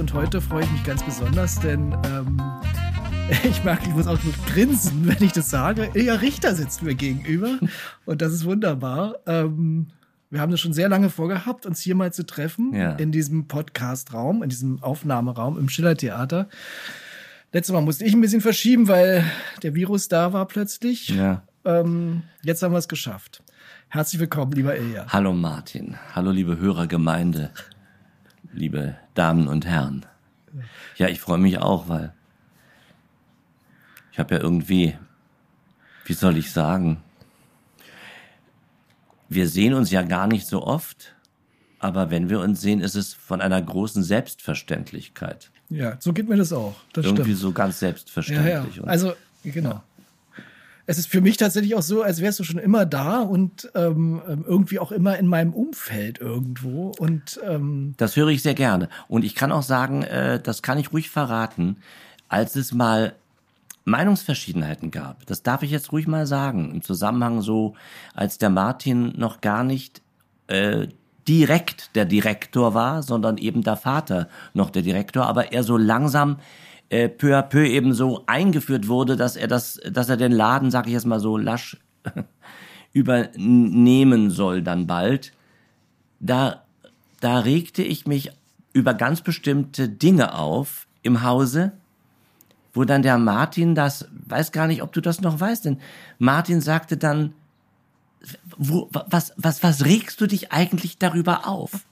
und heute freue ich mich ganz besonders, denn ähm, ich merke, ich muss auch nur grinsen, wenn ich das sage. Ilja Richter sitzt mir gegenüber und das ist wunderbar. Ähm, wir haben das schon sehr lange vorgehabt, uns hier mal zu treffen Ja. in diesem Podcast-Raum, in diesem Aufnahmeraum im Schillertheater. Letztes Mal musste ich ein bisschen verschieben, weil der Virus da war plötzlich. Ja. Ähm, jetzt haben wir es geschafft. Herzlich willkommen, lieber Ilja. Hallo Martin, hallo liebe Hörergemeinde, liebe Damen und Herren. Ja, ich freue mich auch, weil ich habe ja irgendwie, wie soll ich sagen, wir sehen uns ja gar nicht so oft, aber wenn wir uns sehen, ist es von einer großen Selbstverständlichkeit. Ja, so geht mir das auch. Das irgendwie stimmt. so ganz Ja, selbstverständlich. ja. Und Also, genau. Es ist für mich tatsächlich auch so, als wärst du schon immer da und ähm, ähm, irgendwie auch immer in meinem Umfeld irgendwo. Und ähm, Das höre ich sehr gerne. Und ich kann auch sagen, äh, das kann ich ruhig verraten, als es mal Meinungsverschiedenheiten gab, das darf ich jetzt ruhig mal sagen, im Zusammenhang so, als der Martin noch gar nicht äh, direkt der Direktor war, sondern eben der Vater noch der Direktor, aber er so langsam äh, peu à peu eben so eingeführt wurde, dass er das, dass er den Laden, sag ich jetzt mal so lasch, übernehmen soll dann bald da, da regte ich mich über ganz bestimmte Dinge auf im Hause, wo dann der Martin das, weiß gar nicht, ob du das noch weißt, denn Martin sagte dann, wo, was, was, was regst du dich eigentlich darüber auf?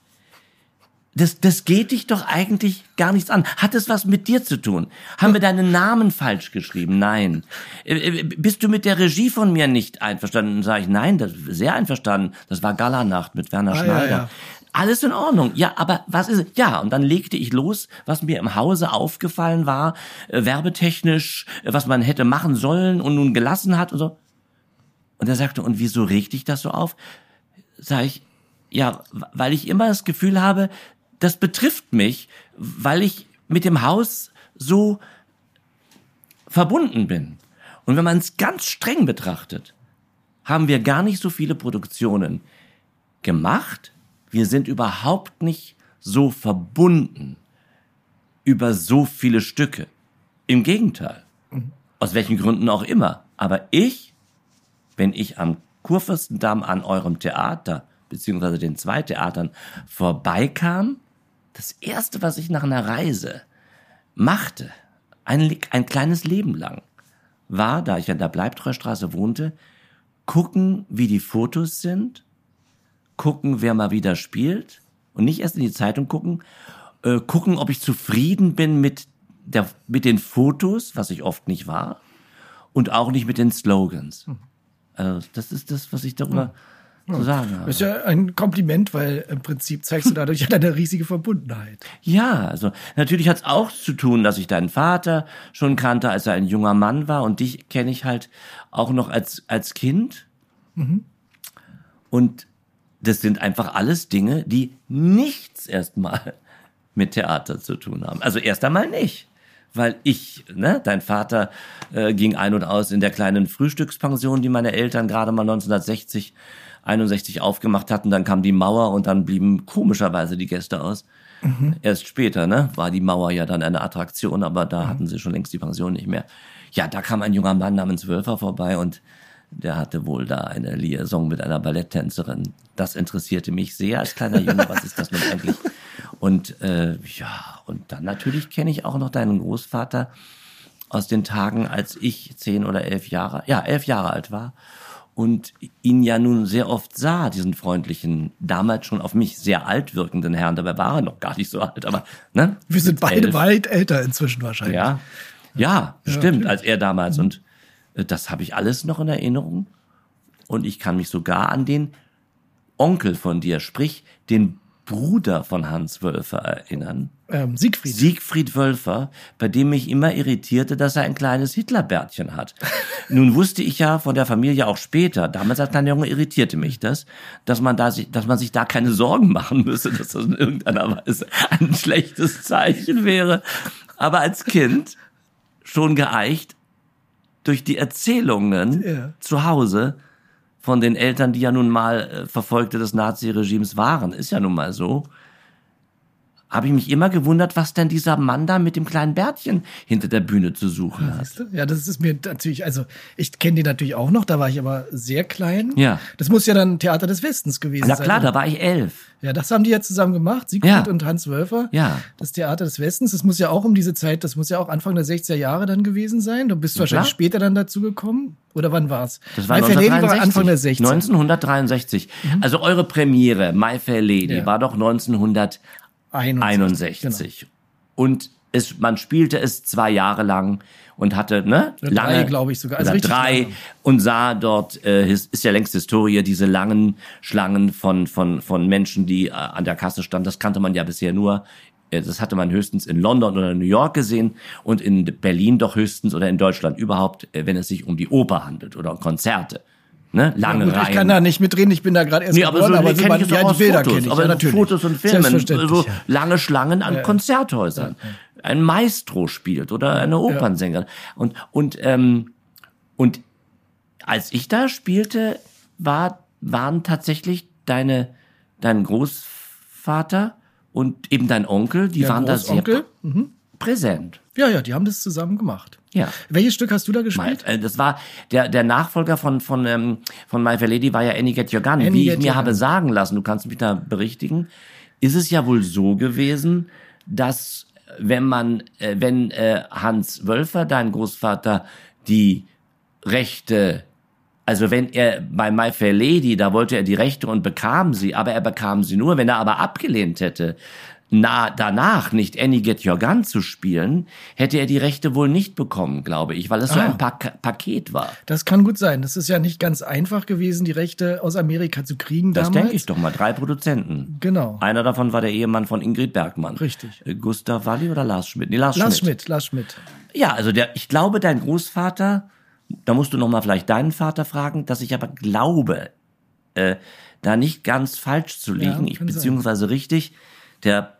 Das, das geht dich doch eigentlich gar nichts an. Hat es was mit dir zu tun? Haben wir deinen Namen falsch geschrieben? Nein. Äh, äh, Bist du mit der Regie von mir nicht einverstanden? Sag ich, nein, das, sehr einverstanden. Das war Galanacht mit Werner Ah, ja, Schneider. ja. Alles in Ordnung. Ja, aber was ist es? Ja, und dann legte ich los, was mir im Hause aufgefallen war, äh, werbetechnisch, äh, was man hätte machen sollen und nun gelassen hat und so. Und er sagte, und wieso regt dich das so auf? Sag ich, ja, weil ich immer das Gefühl habe, das betrifft mich, weil ich mit dem Haus so verbunden bin. Und wenn man es ganz streng betrachtet, haben wir gar nicht so viele Produktionen gemacht. Wir sind überhaupt nicht so verbunden über so viele Stücke. Im Gegenteil. Aus welchen Gründen auch immer. Aber ich, wenn ich am Kurfürstendamm an eurem Theater, beziehungsweise den zwei Theatern, vorbeikam, das erste, was ich nach einer Reise machte, ein, ein kleines Leben lang, war, da ich an der Bleibtreustraße wohnte, gucken, wie die Fotos sind, gucken, wer mal wieder spielt und nicht erst in die Zeitung gucken, äh, gucken, ob ich zufrieden bin mit, der, mit den Fotos, was ich oft nicht war, und auch nicht mit den Slogans. Also das ist das, was ich darüber zu sagen habe. das ist ja ein Kompliment, weil im Prinzip zeigst du dadurch ja deine riesige Verbundenheit. Ja, also natürlich hat's auch zu tun, dass ich deinen Vater schon kannte, als er ein junger Mann war und dich kenne ich halt auch noch als als Kind. Und das sind einfach alles Dinge, die nichts erstmal mit Theater zu tun haben. Also erst einmal nicht. Weil ich, ne, dein Vater äh, ging ein und aus in der kleinen Frühstückspension, die meine Eltern gerade mal 1960, 61 aufgemacht hatten. Dann kam die Mauer und dann blieben komischerweise die Gäste aus. Erst später, ne, war die Mauer ja dann eine Attraktion, aber da hatten sie schon längst die Pension nicht mehr. Ja, da kam ein junger Mann namens Wölfer vorbei und der hatte wohl da eine Liaison mit einer Balletttänzerin. Das interessierte mich sehr als kleiner Junge. Was ist das nun eigentlich? Und äh, ja, und dann natürlich kenne ich auch noch deinen Großvater aus den Tagen, als ich zehn oder elf Jahre, ja, elf Jahre alt war und ihn ja nun sehr oft sah, diesen freundlichen, damals schon auf mich sehr alt wirkenden Herrn. Dabei war er noch gar nicht so alt, aber ne? Wir sind beide elf. weit älter inzwischen wahrscheinlich. Ja, ja, stimmt, natürlich. als er damals. Und äh, das habe ich alles noch in Erinnerung. Und ich kann mich sogar an den Onkel von dir, sprich den Bruder von Hans Wölfer erinnern. Ähm, Siegfried. Siegfried Wölfer, bei dem mich immer irritierte, dass er ein kleines Hitlerbärtchen hat. Nun wusste ich ja von der Familie auch später, damals als kleiner Junge irritierte mich das, dass man da sich, dass man sich da keine Sorgen machen müsse, dass das in irgendeiner Weise ein schlechtes Zeichen wäre. Aber als Kind schon geeicht durch die Erzählungen Ja. zu Hause von den Eltern, die ja nun mal äh, Verfolgte des Naziregimes waren, ist ja nun mal so, habe ich mich immer gewundert, was denn dieser Mann da mit dem kleinen Bärtchen hinter der Bühne zu suchen hat. Weißt du? Ja, das ist mir natürlich, also ich kenne den natürlich auch noch, da war ich aber sehr klein. Ja. Das muss ja dann Theater des Westens gewesen Na sein. klar, da war ich elf. Ja, das haben die ja zusammen gemacht, Siegfried Ja. und Hans Wölfer. Ja. Das Theater des Westens, das muss ja auch um diese Zeit, das muss ja auch Anfang der 60er Jahre dann gewesen sein. Du bist wahrscheinlich klar. später dann dazu gekommen. Oder wann war's? Das war My Fair Lady war 1963. Anfang der 60er. 1963. Also eure Premiere, My Fair Lady, Ja. war doch 1961. 61. Und es, man spielte es zwei Jahre lang und hatte, ne? Oder drei, glaube ich sogar. Also oder richtig drei. lange. Und sah dort, äh, ist ja längst Historie, diese langen Schlangen von, von, von Menschen, die äh, an der Kasse standen. Das kannte man ja bisher nur äh, das hatte man höchstens in London oder New York gesehen und in Berlin doch höchstens oder in Deutschland überhaupt, äh, wenn es sich um die Oper handelt oder um Konzerte. Ne? Lange Gut, Reihen. ich kann da nicht mitreden, ich bin da gerade erst Nee, aber geboren, so aber so kenn man, ich ja, die Bilder kenne ich, aber ja, natürlich. Fotos und Filmen, so ja. lange Schlangen an Konzerthäusern. Ein Maestro spielt oder eine Opernsängerin. Und, und, ähm, und als ich da spielte, war, waren tatsächlich deine, dein Großvater und eben dein Onkel, die Ja, waren da sehr Großonkel. Prä- präsent. Ja, ja, die haben das zusammen gemacht. Ja. Welches Stück hast du da Mein, gespielt? äh, das war der der Nachfolger von von ähm, von My Fair Lady war ja Any Get Your Gun. Any Wie ich mir habe sagen lassen, du kannst mich da berichtigen, ist es ja wohl so gewesen, dass wenn man äh, wenn äh, Hans Wölfer, dein Großvater, die Rechte also wenn er bei My Fair Lady, da wollte er die Rechte und bekam sie, aber er bekam sie nur, wenn er aber abgelehnt hätte, na, danach nicht Any Get Your Gun zu spielen, hätte er die Rechte wohl nicht bekommen, glaube ich, weil es so Ah. ein Pak Paket war. Das kann gut sein. Das ist ja nicht ganz einfach gewesen, die Rechte aus Amerika zu kriegen Das denke ich doch mal. Drei Produzenten. Genau. Einer davon war der Ehemann von Ingrid Bergmann. Richtig. Äh, Gustav Walli oder Lars Schmidt? Nee, Lars, Lars Schmidt. Schmidt, Lars Schmidt. Ja, also der, ich glaube, dein Großvater, da musst du noch mal vielleicht deinen Vater fragen, dass ich aber glaube, äh, da nicht ganz falsch zu liegen, ich, kann sein. beziehungsweise richtig, der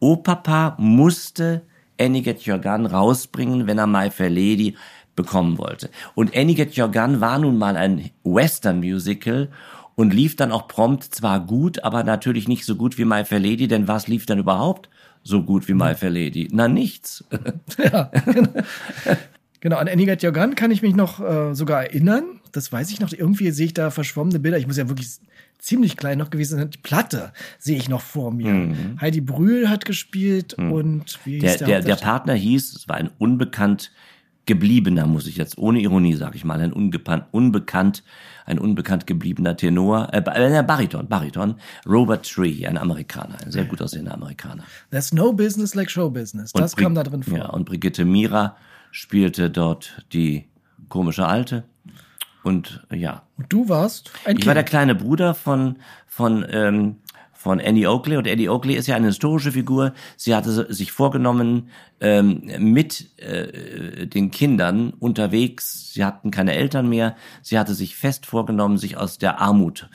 Opapa musste Annie Get Your Gun rausbringen, wenn er My Fair Lady bekommen wollte. Und Annie Get Your Gun war nun mal ein Western-Musical und lief dann auch prompt zwar gut, aber natürlich nicht so gut wie My Fair Lady, denn was lief dann überhaupt so gut wie My Fair Lady? Na, nichts. Genau, an Annie Got Your Gun kann ich mich noch äh, sogar erinnern. Das weiß ich noch. Irgendwie sehe ich da verschwommene Bilder. Ich muss ja wirklich ziemlich klein noch gewesen sein. Die Platte sehe ich noch vor mir. Heidi Brühl hat gespielt und wie Mhm. Der, hieß der, der Hauptdarsteller? Partner hieß, es war ein unbekannt gebliebener, muss ich jetzt, ohne Ironie sage ich mal, ein unbekannt, unbekannt, ein unbekannt gebliebener Tenor, äh, äh, Bariton, Bariton, Robert Tree, ein Amerikaner, ein sehr gut aussehender Amerikaner. There's no business like show business. Das kam da drin vor. Ja, und Brigitte Mira spielte dort die komische Alte. Und ja, Und du warst ein ich war der Kind. kleine Bruder von, von, ähm, von Annie Oakley und Annie Oakley ist ja eine historische Figur. Sie hatte sich vorgenommen, ähm, mit äh, den Kindern unterwegs, sie hatten keine Eltern mehr, sie hatte sich fest vorgenommen, sich aus der Armut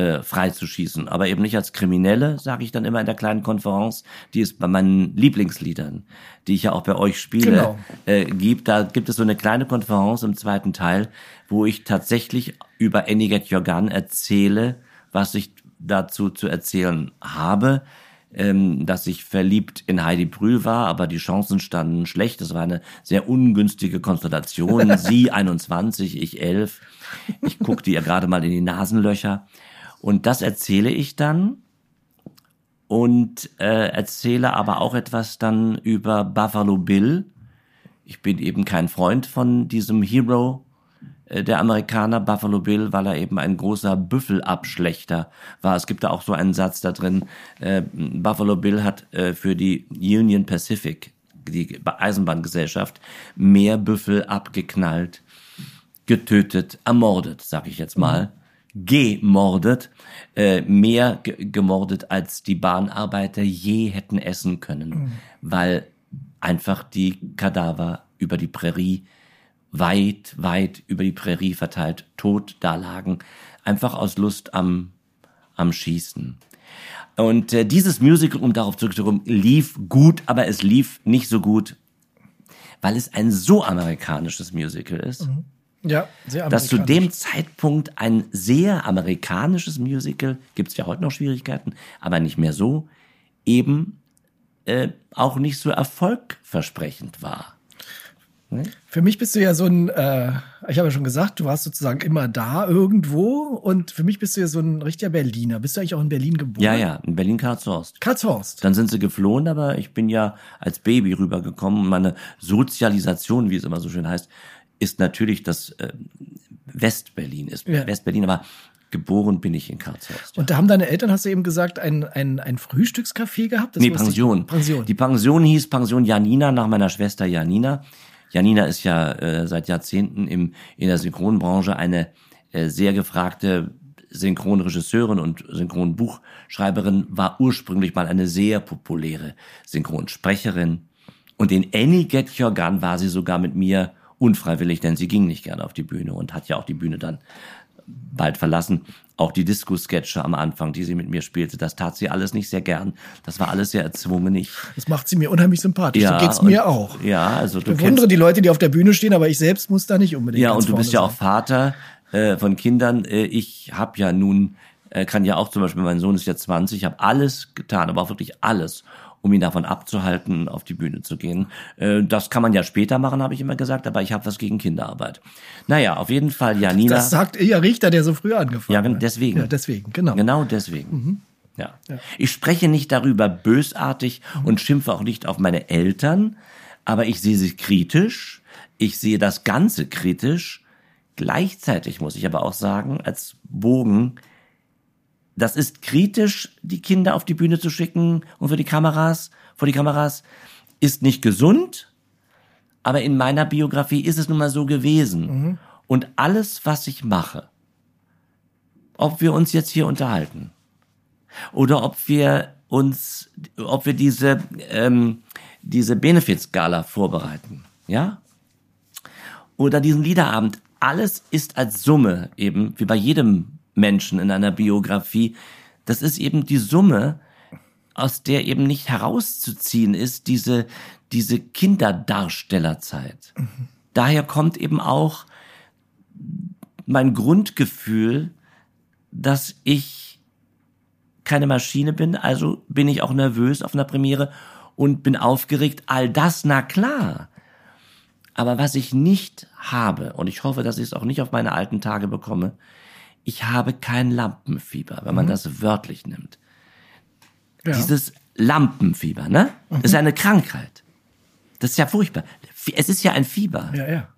äh, freizuschießen, aber eben nicht als Kriminelle, sage ich dann immer in der kleinen Konferenz, die es bei meinen Lieblingsliedern, die ich ja auch bei euch spiele, Genau. äh, gibt. Da gibt es so eine kleine Konferenz im zweiten Teil, wo ich tatsächlich über Any Get Your Gun erzähle, was ich dazu zu erzählen habe. Ähm, dass ich verliebt in Heidi Brühl war, aber die Chancen standen schlecht. Das war eine sehr ungünstige Konstellation. Sie 21, ich 11. Ich guckte ihr gerade mal in die Nasenlöcher. Und das erzähle ich dann und äh, erzähle aber auch etwas dann über Buffalo Bill. Ich bin eben kein Freund von diesem Hero äh, der Amerikaner, Buffalo Bill, weil er eben ein großer Büffelabschlechter war. Es gibt da auch so einen Satz da drin, äh, Buffalo Bill hat äh, für die Union Pacific, die Eisenbahngesellschaft, mehr Büffel abgeknallt, getötet, ermordet, sag ich jetzt mal, gemordet, äh, mehr ge gemordet, als die Bahnarbeiter je hätten essen können, weil einfach die Kadaver über die Prärie weit, weit über die Prärie verteilt, tot da lagen, einfach aus Lust am, am Schießen. Und äh, dieses Musical, um darauf zurückzukommen, lief gut, aber es lief nicht so gut, weil es ein so amerikanisches Musical ist, Ja, sehr dass zu dem Zeitpunkt ein sehr amerikanisches Musical, gibt es ja heute noch Schwierigkeiten, aber nicht mehr so, eben äh, auch nicht so erfolgversprechend war. Für mich bist du ja so ein, äh, ich habe ja schon gesagt, du warst sozusagen immer da irgendwo und für mich bist du ja so ein richtiger Berliner. Bist du eigentlich auch in Berlin geboren? Ja, ja, in Berlin-Karlshorst. Karlshorst. Dann sind sie geflohen, aber ich bin ja als Baby rübergekommen und meine Sozialisation, wie es immer so schön heißt, ist natürlich das äh, Westberlin, ist Ja. Westberlin, aber geboren bin ich in Karlshorst. Und da haben deine Eltern, hast du eben gesagt, ein, ein, ein Frühstückscafé gehabt? Das Nee, wusste ich- Pension. Pension. Die Pension hieß Pension Janina nach meiner Schwester Janina. Janina ist ja äh, seit Jahrzehnten im, in der Synchronbranche eine äh, sehr gefragte Synchronregisseurin und Synchronbuchschreiberin, war ursprünglich mal eine sehr populäre Synchronsprecherin. Und in Any Get Your Gun war sie sogar mit mir unfreiwillig, denn sie ging nicht gerne auf die Bühne und hat ja auch die Bühne dann bald verlassen. Auch die Disco-Sketche am Anfang, die sie mit mir spielte, das tat sie alles nicht sehr gern. Das war alles sehr erzwungen. Ich, Das macht sie mir unheimlich sympathisch. ja, so geht's und- mir auch. Ja, also du Ich bewundere kennst, die Leute, die auf der Bühne stehen, aber ich selbst muss da nicht unbedingt. ja, und du bist ja auch Vater äh, von Kindern. Äh, ich habe ja nun, äh, kann ja auch zum Beispiel, mein Sohn ist jetzt 20, ich habe alles getan, aber auch wirklich alles, um ihn davon abzuhalten, auf die Bühne zu gehen. Äh, das kann man ja später machen, habe ich immer gesagt, aber ich habe was gegen Kinderarbeit. Naja, auf jeden Fall Janina. Das sagt Ilja Richter, der so früh angefangen Ja, hat. deswegen. Ja, deswegen, genau. Genau deswegen. Ja. Ich spreche nicht darüber bösartig und schimpfe auch nicht auf meine Eltern, aber ich sehe sie kritisch. Ich sehe das Ganze kritisch. Gleichzeitig muss ich aber auch sagen, als Bogen, das ist kritisch, die Kinder auf die Bühne zu schicken und für die Kameras, vor die Kameras, ist nicht gesund, aber in meiner Biografie ist es nun mal so gewesen. Und alles, was ich mache, ob wir uns jetzt hier unterhalten oder ob wir uns, ob wir diese ähm, diese Benefits-Gala vorbereiten, ja, oder diesen Liederabend. Alles ist als Summe eben wie bei jedem Menschen in einer Biografie. Das ist eben die Summe, aus der eben nicht herauszuziehen ist diese diese Kinderdarstellerzeit. Daher kommt eben auch mein Grundgefühl, dass ich keine Maschine bin, also bin ich auch nervös auf einer Premiere und bin aufgeregt. All das, na klar. Aber was ich nicht habe, und ich hoffe, dass ich es auch nicht auf meine alten Tage bekomme, ich habe kein Lampenfieber, wenn man das wörtlich nimmt. Ja. Dieses Lampenfieber, ne? Das ist eine Krankheit. Das ist ja furchtbar. Es ist ja ein Fieber. Ja, ja.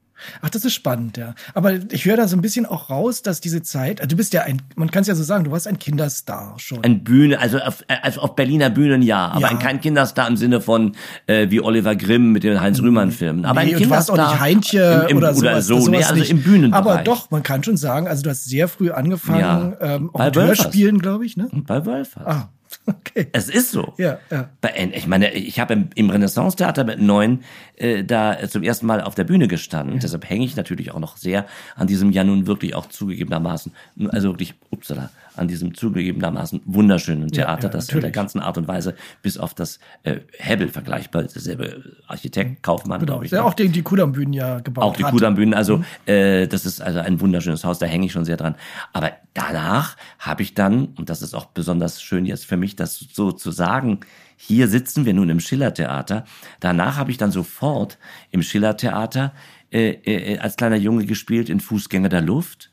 Ach, das ist spannend, ja. Aber ich höre da so ein bisschen auch raus, dass diese Zeit, also du bist ja ein, man kann es ja so sagen, du warst ein Kinderstar schon. Ein Bühne, also auf, also auf Berliner Bühnen ja, aber Ja. ein, kein Kinderstar im Sinne von äh, wie Oliver Grimm mit den Heinz-Rühmann-Filmen. Aber nee, ein und du warst auch Kinderstar nicht Heintje im, im, oder, oder sowas, so, nee, also nicht. im Bühnenbereich. Aber doch, man kann schon sagen, also du hast sehr früh angefangen, Ja. ähm, auch. Hörspielen, glaube ich, ne? Bei Wölfers. Ah, okay. Es ist so. Ja, ja. Ich meine, ich habe im, im Renaissance-Theater mit neun äh, da zum ersten Mal auf der Bühne gestanden. Deshalb hänge ich natürlich auch noch sehr an diesem ja nun wirklich auch zugegebenermaßen, also wirklich, upsala, an diesem zugegebenermaßen wunderschönen Theater, ja, das in der natürlich. ganzen Art und Weise bis auf das äh, Hebbel vergleichbar ist, derselbe Architekt, Kaufmann, Genau. glaube ich. Der ne? auch die, die Kudamm-Bühnen ja gebaut Auch die hat. Kudamm-Bühnen, also äh, das ist also ein wunderschönes Haus, da hänge ich schon sehr dran. Aber danach habe ich dann, und das ist auch besonders schön jetzt für mich, das so zu sagen, hier sitzen wir nun im Schillertheater. Danach habe ich dann sofort im Schillertheater äh, äh, als kleiner Junge gespielt in Fußgänger der Luft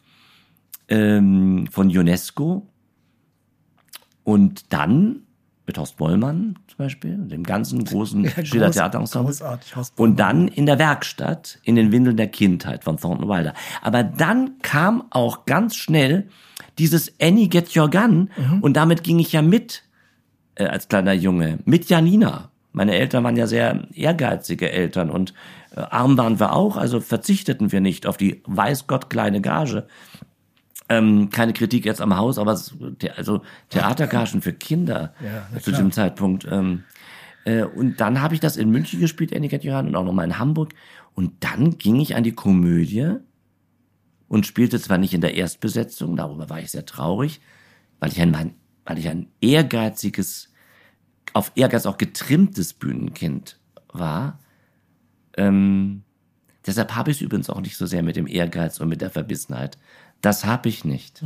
ähm, von UNESCO. Und dann mit Horst Bollmann zum Beispiel, dem ganzen großen Ja, groß- Schillertheaterensemble. großartig, Horst Und dann in der Werkstatt, in den Windeln der Kindheit von Thornton Wilder. Aber dann kam auch ganz schnell dieses Annie Get Your Gun und damit ging ich ja mit äh, als kleiner Junge, mit Janina. Meine Eltern waren ja sehr ehrgeizige Eltern und äh, arm waren wir auch, also verzichteten wir nicht auf die weiß Gott kleine Gage. Ähm, keine Kritik jetzt am Haus, aber es, also Theatergagen für Kinder Ja, zu dem Zeitpunkt. Ähm, äh, und dann habe ich das in München gespielt, Your Gun, und auch nochmal in Hamburg. Und dann ging ich an die Komödie und spielte zwar nicht in der Erstbesetzung, darüber war ich sehr traurig, weil ich ein, weil ich ein ehrgeiziges, auf Ehrgeiz auch getrimmtes Bühnenkind war. Ähm, deshalb habe ich es übrigens auch nicht so sehr mit dem Ehrgeiz und mit der Verbissenheit. Das habe ich nicht.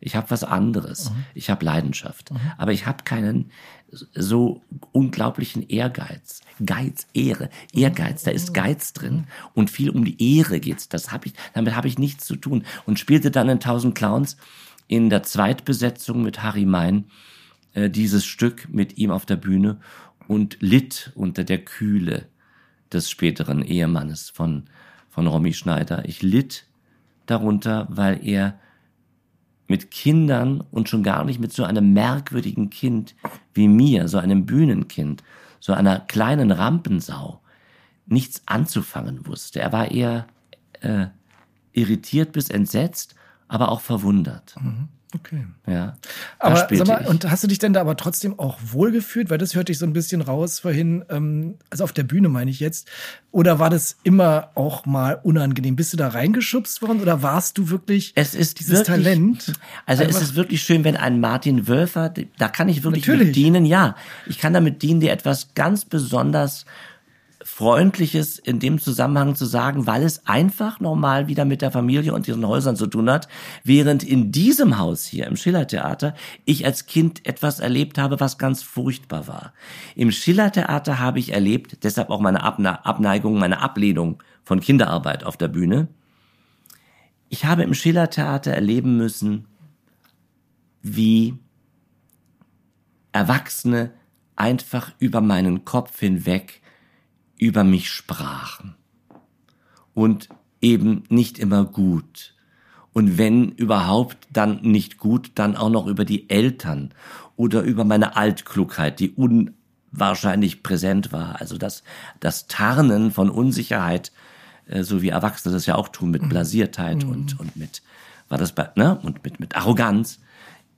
Ich habe was anderes. Ich habe Leidenschaft. Aber ich habe keinen so unglaublichen Ehrgeiz. Geiz, Ehre, Ehrgeiz, da ist Geiz drin. Und viel um die Ehre geht's. Das hab ich, damit habe ich nichts zu tun. Und spielte dann in 1000 Clowns in der Zweitbesetzung mit Harry Mein äh, dieses Stück mit ihm auf der Bühne und litt unter der Kühle des späteren Ehemannes von, von Romy Schneider. Ich litt darunter, weil er mit Kindern und schon gar nicht mit so einem merkwürdigen Kind wie mir, so einem Bühnenkind, so einer kleinen Rampensau, nichts anzufangen wusste. Er war eher äh, irritiert bis entsetzt, aber auch verwundert. Mhm. Okay. Ja. Aber sag mal, ich. und hast du dich denn da aber trotzdem auch wohlgefühlt? Weil das hörte ich so ein bisschen raus vorhin, ähm, also auf der Bühne meine ich jetzt. Oder war das immer auch mal unangenehm? Bist du da reingeschubst worden oder warst du wirklich es ist dieses wirklich, Talent? Also es ist wirklich schön, wenn ein Martin Wölfer, da kann ich wirklich Natürlich. mit dienen. Ja, ich kann damit dienen, dir etwas ganz besonders Freundliches in dem Zusammenhang zu sagen, weil es einfach normal wieder mit der Familie und ihren Häusern zu tun hat, während in diesem Haus hier im Schillertheater ich als Kind etwas erlebt habe, was ganz furchtbar war. Im Schillertheater habe ich erlebt, deshalb auch meine Abneigung, meine Ablehnung von Kinderarbeit auf der Bühne. Ich habe im Schillertheater erleben müssen, wie Erwachsene einfach über meinen Kopf hinweg über mich sprachen. Und eben nicht immer gut. Und wenn überhaupt dann nicht gut, dann auch noch über die Eltern oder über meine Altklugheit, die unwahrscheinlich präsent war. Also das, das Tarnen von Unsicherheit, äh, so wie Erwachsene das ja auch tun, mit mhm. Blasiertheit mhm. und, und mit, war das bei, ne, und mit, mit Arroganz,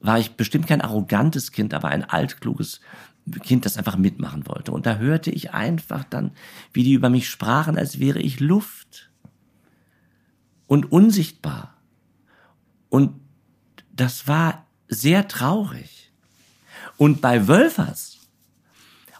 war ich bestimmt kein arrogantes Kind, aber ein altkluges Kind, das einfach mitmachen wollte. Und da hörte ich einfach dann, wie die über mich sprachen, als wäre ich Luft und unsichtbar. Und das war sehr traurig. Und bei Wölfers,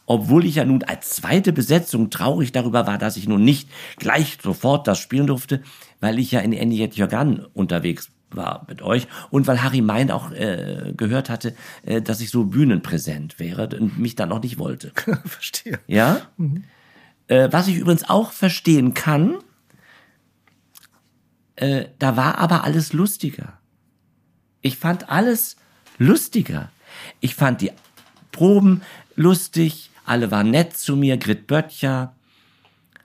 obwohl ich ja nun als zweite Besetzung traurig darüber war, dass ich nun nicht gleich sofort das spielen durfte, weil ich ja in Eniet Jorgan unterwegs war mit euch und weil Harry Mein auch äh, gehört hatte, äh, dass ich so bühnenpräsent wäre und mich dann noch nicht wollte. Verstehe. Ja. Mhm. Äh, was ich übrigens auch verstehen kann, äh, da war aber alles lustiger. Ich fand alles lustiger. Ich fand die Proben lustig, alle waren nett zu mir, Grit Böttcher.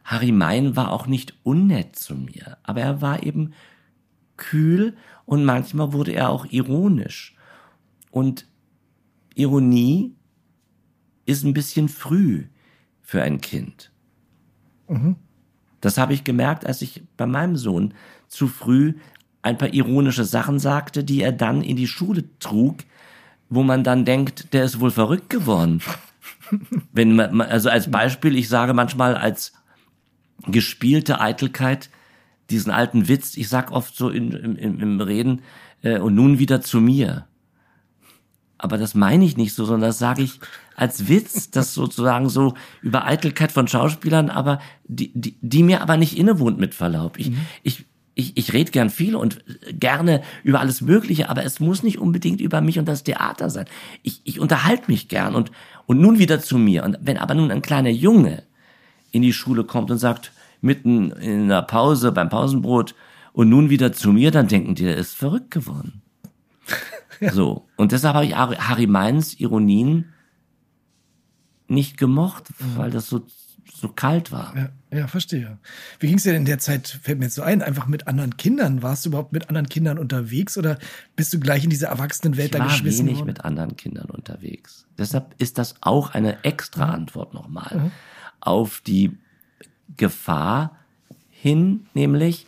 Harry Mein war auch nicht unnett zu mir, aber er war eben kühl und manchmal wurde er auch ironisch. Und Ironie ist ein bisschen früh für ein Kind. Mhm. Das habe ich gemerkt, als ich bei meinem Sohn zu früh ein paar ironische Sachen sagte, die er dann in die Schule trug, wo man dann denkt, der ist wohl verrückt geworden. Wenn man, also als Beispiel, ich sage manchmal als gespielte Eitelkeit, diesen alten Witz, ich sag oft so in, im, im Reden, äh, und nun wieder zu mir. Aber das meine ich nicht so, sondern das sage ich als Witz, das sozusagen so über Eitelkeit von Schauspielern, aber die, die, die mir aber nicht innewohnt mit Verlaub. Ich, mhm. ich, ich, ich rede gern viel und gerne über alles Mögliche, aber es muss nicht unbedingt über mich und das Theater sein. Ich, ich unterhalte mich gern und, und nun wieder zu mir. Und wenn aber nun ein kleiner Junge in die Schule kommt und sagt, mitten in der Pause beim Pausenbrot und nun wieder zu mir, dann denken die, er ist verrückt geworden. ja. So. Und deshalb habe ich Harry Meins Ironien nicht gemocht, weil das so, so kalt war. Ja, ja verstehe. Wie ging es dir denn in der Zeit, fällt mir jetzt so ein, einfach mit anderen Kindern? Warst du überhaupt mit anderen Kindern unterwegs oder bist du gleich in diese Erwachsenenwelt ich da geschmissen Ich war wenig mit anderen Kindern unterwegs. Deshalb ist das auch eine extra Antwort nochmal mhm. auf die Gefahr hin, nämlich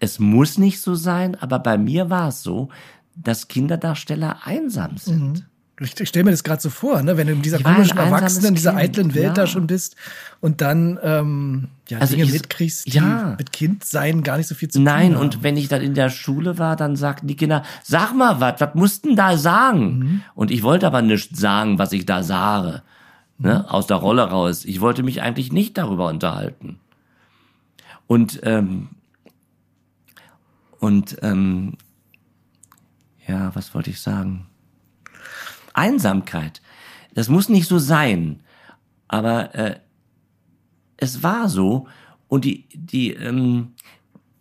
es muss nicht so sein, aber bei mir war es so, dass Kinderdarsteller einsam sind. Mhm. Ich, ich stelle mir das gerade so vor, ne? wenn du in dieser komischen Erwachsenen, in dieser eitlen Welt ja. da schon bist und dann ähm, ja, also Dinge ich, mitkriegst, die ja. mit Kindsein gar nicht so viel zu tun Nein, und wenn ich dann in der Schule war, dann sagten die Kinder, sag mal was, was mussten da sagen? Mhm. Und ich wollte aber nicht sagen, was ich da sage ne, aus der Rolle raus. Ich wollte mich eigentlich nicht darüber unterhalten. Und ähm, und ähm, ja, was wollte ich sagen? Einsamkeit. Das muss nicht so sein, aber äh, es war so und die die ähm,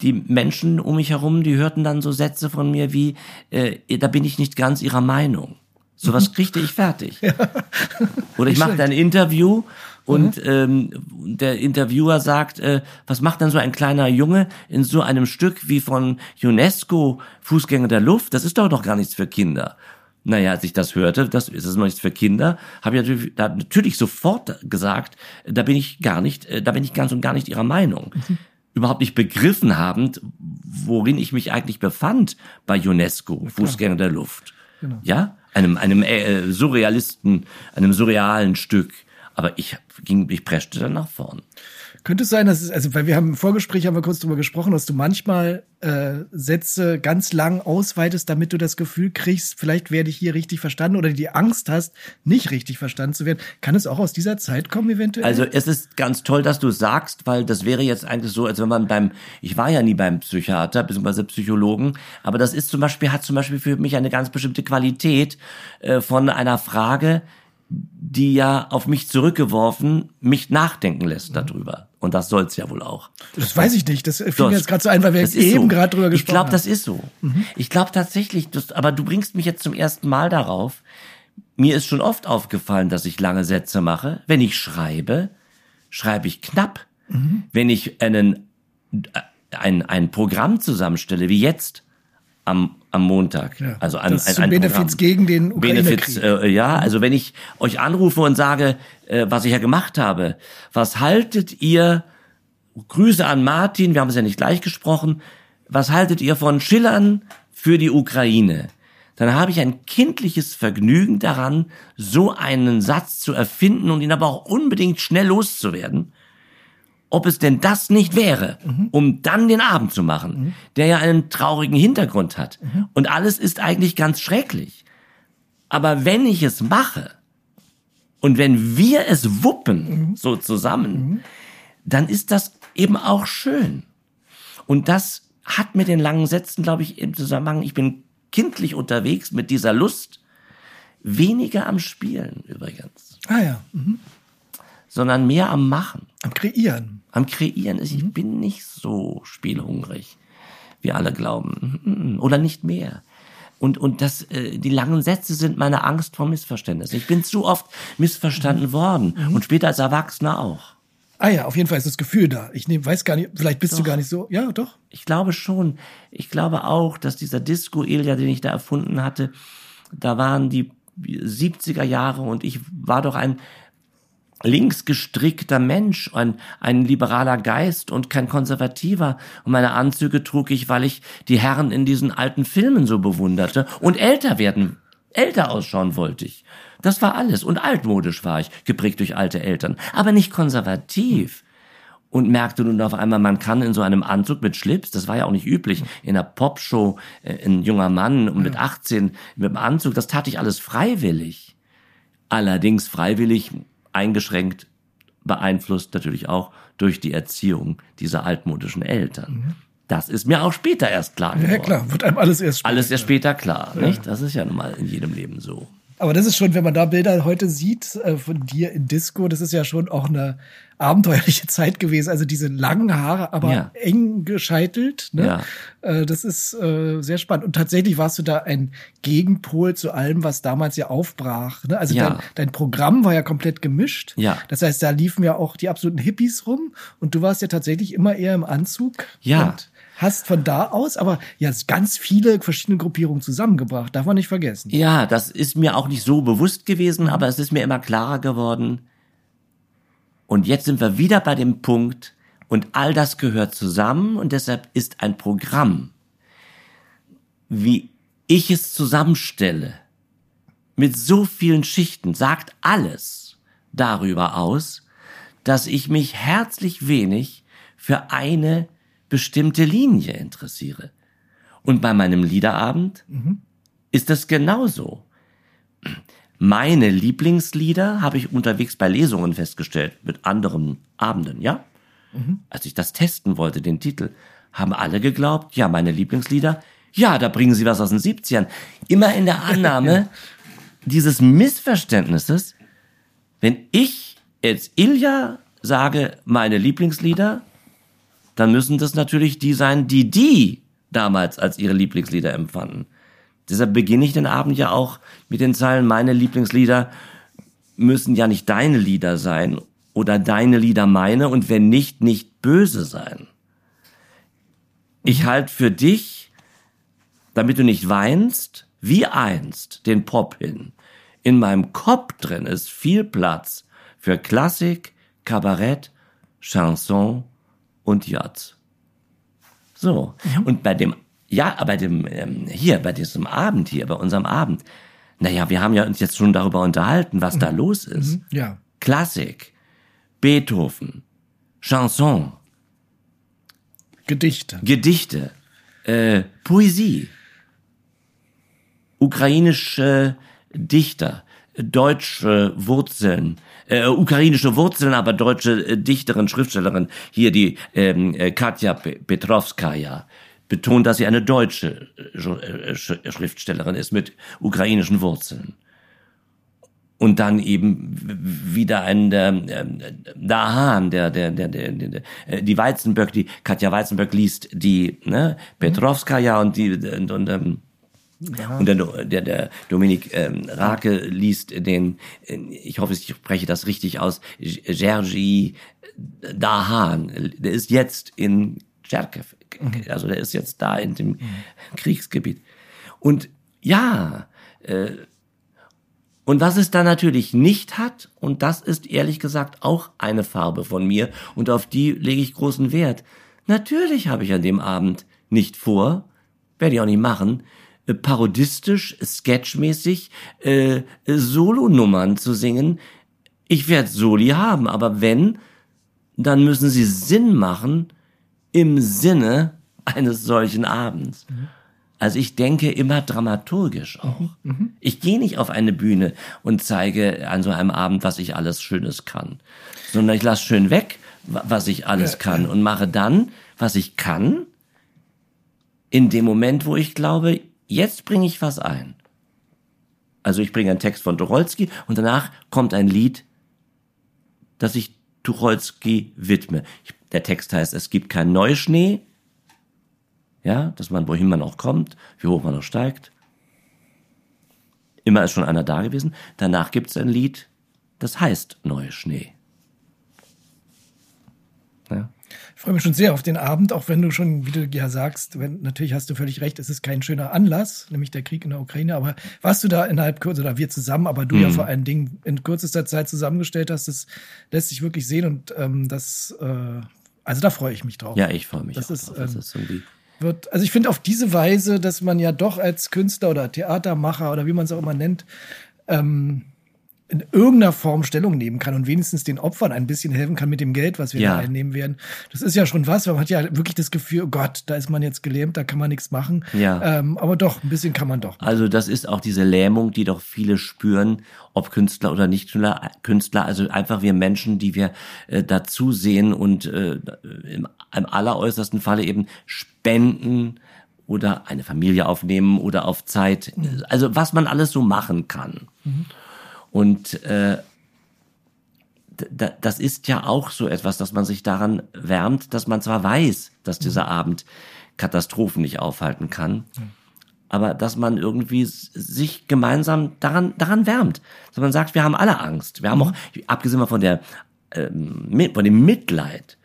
die Menschen um mich herum, die hörten dann so Sätze von mir wie, äh, da bin ich nicht ganz ihrer Meinung. Sowas kriegte ich fertig. Ja. Oder ich machte ein Interview und mhm. ähm, der Interviewer sagt, äh, was macht denn so ein kleiner Junge in so einem Stück wie von UNESCO Fußgänger der Luft? Das ist doch doch gar nichts für Kinder. Naja, als ich das hörte, das ist es noch nichts für Kinder, habe ich natürlich, da natürlich sofort gesagt, da bin ich gar nicht, äh, da bin ich ganz und gar nicht ihrer Meinung. Mhm. Überhaupt nicht begriffen habend, worin ich mich eigentlich befand bei UNESCO, Fußgänger der Luft. Genau. Ja, einem einem äh, Surrealisten, einem surrealen Stück. Aber ich ging, ich preschte dann nach vorn. Könnte es sein, dass es, also weil wir haben im Vorgespräch haben wir kurz drüber gesprochen, dass du manchmal äh, Sätze ganz lang ausweitest, damit du das Gefühl kriegst, vielleicht werde ich hier richtig verstanden oder die Angst hast, nicht richtig verstanden zu werden. Kann es auch aus dieser Zeit kommen eventuell? Also es ist ganz toll, dass du sagst, weil das wäre jetzt eigentlich so, als wenn man beim, ich war ja nie beim Psychiater bzw. Psychologen, aber das ist zum Beispiel hat zum Beispiel für mich eine ganz bestimmte Qualität äh, von einer Frage, die ja auf mich zurückgeworfen mich nachdenken lässt darüber. Und das soll's ja wohl auch. Das weiß ich nicht. Das fiel mir jetzt gerade so ein, weil wir eben so. gerade drüber gesprochen ich glaub, haben. Ich glaube, das ist so. Mhm. Ich glaube tatsächlich, das, aber du bringst mich jetzt zum ersten Mal darauf. Mir ist schon oft aufgefallen, dass ich lange Sätze mache. Wenn ich schreibe, schreibe ich knapp. Mhm. Wenn ich einen, ein, ein Programm zusammenstelle, wie jetzt, am, am Montag. Ja, also an, das ein, ein Benefits Programm. gegen den Ukraine Benefits, äh, ja, also wenn ich euch anrufe und sage, äh, was ich ja gemacht habe, was haltet ihr, Grüße an Martin, wir haben es ja nicht gleich gesprochen, was haltet ihr von Schillern für die Ukraine? Dann habe ich ein kindliches Vergnügen daran, so einen Satz zu erfinden und ihn aber auch unbedingt schnell loszuwerden ob es denn das nicht wäre, mhm. um dann den Abend zu machen, mhm. der ja einen traurigen Hintergrund hat. Mhm. Und alles ist eigentlich ganz schrecklich. Aber wenn ich es mache und wenn wir es wuppen, so zusammen, dann ist das eben auch schön. Und das hat mit den langen Sätzen, glaube ich, im Zusammenhang, ich bin kindlich unterwegs mit dieser Lust, weniger am Spielen übrigens. Ah ja. Mhm sondern mehr am Machen. Am Kreieren. Am Kreieren. Also ich mhm. bin nicht so spielhungrig, wie alle glauben. Oder nicht mehr. Und, und das, äh, die langen Sätze sind meine Angst vor Missverständnissen. Ich bin zu oft missverstanden mhm. worden. Mhm. Und später als Erwachsener auch. Ah ja, auf jeden Fall ist das Gefühl da. Ich nehm, weiß gar nicht, vielleicht bist doch. du gar nicht so. Ja, doch. Ich glaube schon. Ich glaube auch, dass dieser Disco-Ilja, den ich da erfunden hatte, da waren die 70er Jahre und ich war doch ein linksgestrickter Mensch, ein, ein liberaler Geist und kein konservativer. Und meine Anzüge trug ich, weil ich die Herren in diesen alten Filmen so bewunderte und älter werden, älter ausschauen wollte ich. Das war alles. Und altmodisch war ich, geprägt durch alte Eltern, aber nicht konservativ. Und merkte nun auf einmal, man kann in so einem Anzug mit Schlips, das war ja auch nicht üblich, in einer Popshow, äh, ein junger Mann mit 18 mit dem Anzug, das tat ich alles freiwillig. Allerdings freiwillig eingeschränkt beeinflusst natürlich auch durch die Erziehung dieser altmodischen Eltern. Mhm. Das ist mir auch später erst klar geworden. Ja, klar, wird einem alles erst später. Alles erst später klar, ja. nicht? Das ist ja nun mal in jedem Leben so. Aber das ist schon, wenn man da Bilder heute sieht äh, von dir in Disco, das ist ja schon auch eine abenteuerliche Zeit gewesen. Also diese langen Haare, aber ja. eng gescheitelt. Ne? Ja. Äh, das ist äh, sehr spannend. Und tatsächlich warst du da ein Gegenpol zu allem, was damals ja aufbrach. Ne? Also ja. dein, dein Programm war ja komplett gemischt. Ja. Das heißt, da liefen ja auch die absoluten Hippies rum und du warst ja tatsächlich immer eher im Anzug. Ja. Und hast von da aus aber ja ganz viele verschiedene Gruppierungen zusammengebracht. Darf man nicht vergessen. Ja, das ist mir auch nicht so bewusst gewesen, aber es ist mir immer klarer geworden. Und jetzt sind wir wieder bei dem Punkt, und all das gehört zusammen und deshalb ist ein Programm, wie ich es zusammenstelle, mit so vielen Schichten, sagt alles darüber aus, dass ich mich herzlich wenig für eine bestimmte Linie interessiere. Und bei meinem Liederabend mhm. ist das genauso. Meine Lieblingslieder habe ich unterwegs bei Lesungen festgestellt, mit anderen Abenden, ja? Mhm. Als ich das testen wollte, den Titel, haben alle geglaubt, ja, meine Lieblingslieder, Ja, da bringen Sie was aus den 70ern. Immer in der Annahme dieses Missverständnisses, wenn ich jetzt Ilja sage, meine Lieblingslieder, dann müssen das natürlich die sein, die die damals als ihre Lieblingslieder empfanden. Deshalb beginne ich den Abend ja auch mit den Zeilen, meine Lieblingslieder müssen ja nicht deine Lieder sein oder deine Lieder meine und wenn nicht, nicht böse sein. Ich halte für dich, damit du nicht weinst, wie einst den Pop hin. In meinem Kopf drin ist viel Platz für Klassik, Kabarett, Chanson und Jazz. So. Mhm. Und bei dem, ja, bei dem, ähm, hier, bei diesem Abend hier, bei unserem Abend, naja, wir haben ja uns jetzt schon darüber unterhalten, was mhm. da los ist. Mhm. Ja. Klassik, Beethoven, Chanson. Gedichte. Gedichte, äh, Poesie, ukrainische Dichter, deutsche Wurzeln, äh, ukrainische Wurzeln, aber deutsche äh, Dichterin, Schriftstellerin, hier die ähm, äh, Katja Petrovskaya, betont, dass sie eine deutsche äh, äh, Schriftstellerin ist mit ukrainischen Wurzeln. Und dann eben wieder ein der, der Hahn, der, der, der, der, die Weizenböck, die Katja Weizenböck liest die ne, Petrovskaya und die und, und ähm, ja. Und der, der, der Dominik ähm, Rake liest den, äh, ich hoffe, ich spreche das richtig aus, Jerzy Dahan. Der ist jetzt in Cherkev. Mhm. Also der ist jetzt da in dem mhm. Kriegsgebiet. Und ja, äh, und was es da natürlich nicht hat, und das ist ehrlich gesagt auch eine Farbe von mir, und auf die lege ich großen Wert. Natürlich habe ich an dem Abend nicht vor, werde ich auch nicht machen, äh, parodistisch, sketchmäßig äh, Solonummern zu singen. Ich werde Soli haben, aber wenn, dann müssen sie Sinn machen im Sinne eines solchen Abends. Mhm. Also ich denke immer dramaturgisch auch. Mhm. mhm. Ich gehe nicht auf eine Bühne und zeige an so einem Abend, was ich alles Schönes kann, sondern ich lasse schön weg, was ich alles kann und mache dann, was ich kann, in dem Moment, wo ich glaube, jetzt bringe ich was ein. Also ich bringe einen Text von Tucholsky und danach kommt ein Lied, das ich Tucholsky widme. Der Text heißt, es gibt keinen Neuschnee, ja, dass man, wohin man auch kommt, wie hoch man auch steigt. Immer ist schon einer da gewesen. Danach gibt es ein Lied, das heißt Neuschnee. Ja. Ich freue mich schon sehr auf den Abend, auch wenn du schon, wie du ja sagst, wenn, natürlich hast du völlig recht, es ist kein schöner Anlass, nämlich der Krieg in der Ukraine, aber warst du da innerhalb kurz oder wir zusammen, aber du mhm. ja vor allen Dingen in kürzester Zeit zusammengestellt hast, das lässt sich wirklich sehen und ähm, das, äh, also da freue ich mich drauf. Ja, ich freue mich das ist, drauf. Das ähm, ist irgendwie wird, also ich finde auf diese Weise, dass man ja doch als Künstler oder Theatermacher oder wie man es auch immer nennt, ähm, in irgendeiner Form Stellung nehmen kann und wenigstens den Opfern ein bisschen helfen kann mit dem Geld, was wir ja. da einnehmen werden. Das ist ja schon was, man hat ja wirklich das Gefühl, oh Gott, da ist man jetzt gelähmt, da kann man nichts machen. Ja. Ähm, aber doch, ein bisschen kann man doch. Machen. Also das ist auch diese Lähmung, die doch viele spüren, ob Künstler oder nicht Künstler, also einfach wir Menschen, die wir äh, dazu sehen und äh, im, im alleräußersten Falle eben spenden, oder eine Familie aufnehmen oder auf Zeit. Mhm. Also was man alles so machen kann. Mhm. Und äh, das ist ja auch so etwas, dass man sich daran wärmt, dass man zwar weiß, dass dieser mhm. Abend Katastrophen nicht aufhalten kann, aber dass man irgendwie sich gemeinsam daran, daran wärmt. Dass man sagt, wir haben alle Angst. Wir haben mhm. auch, abgesehen mal von der, ähm, von dem Mitleid,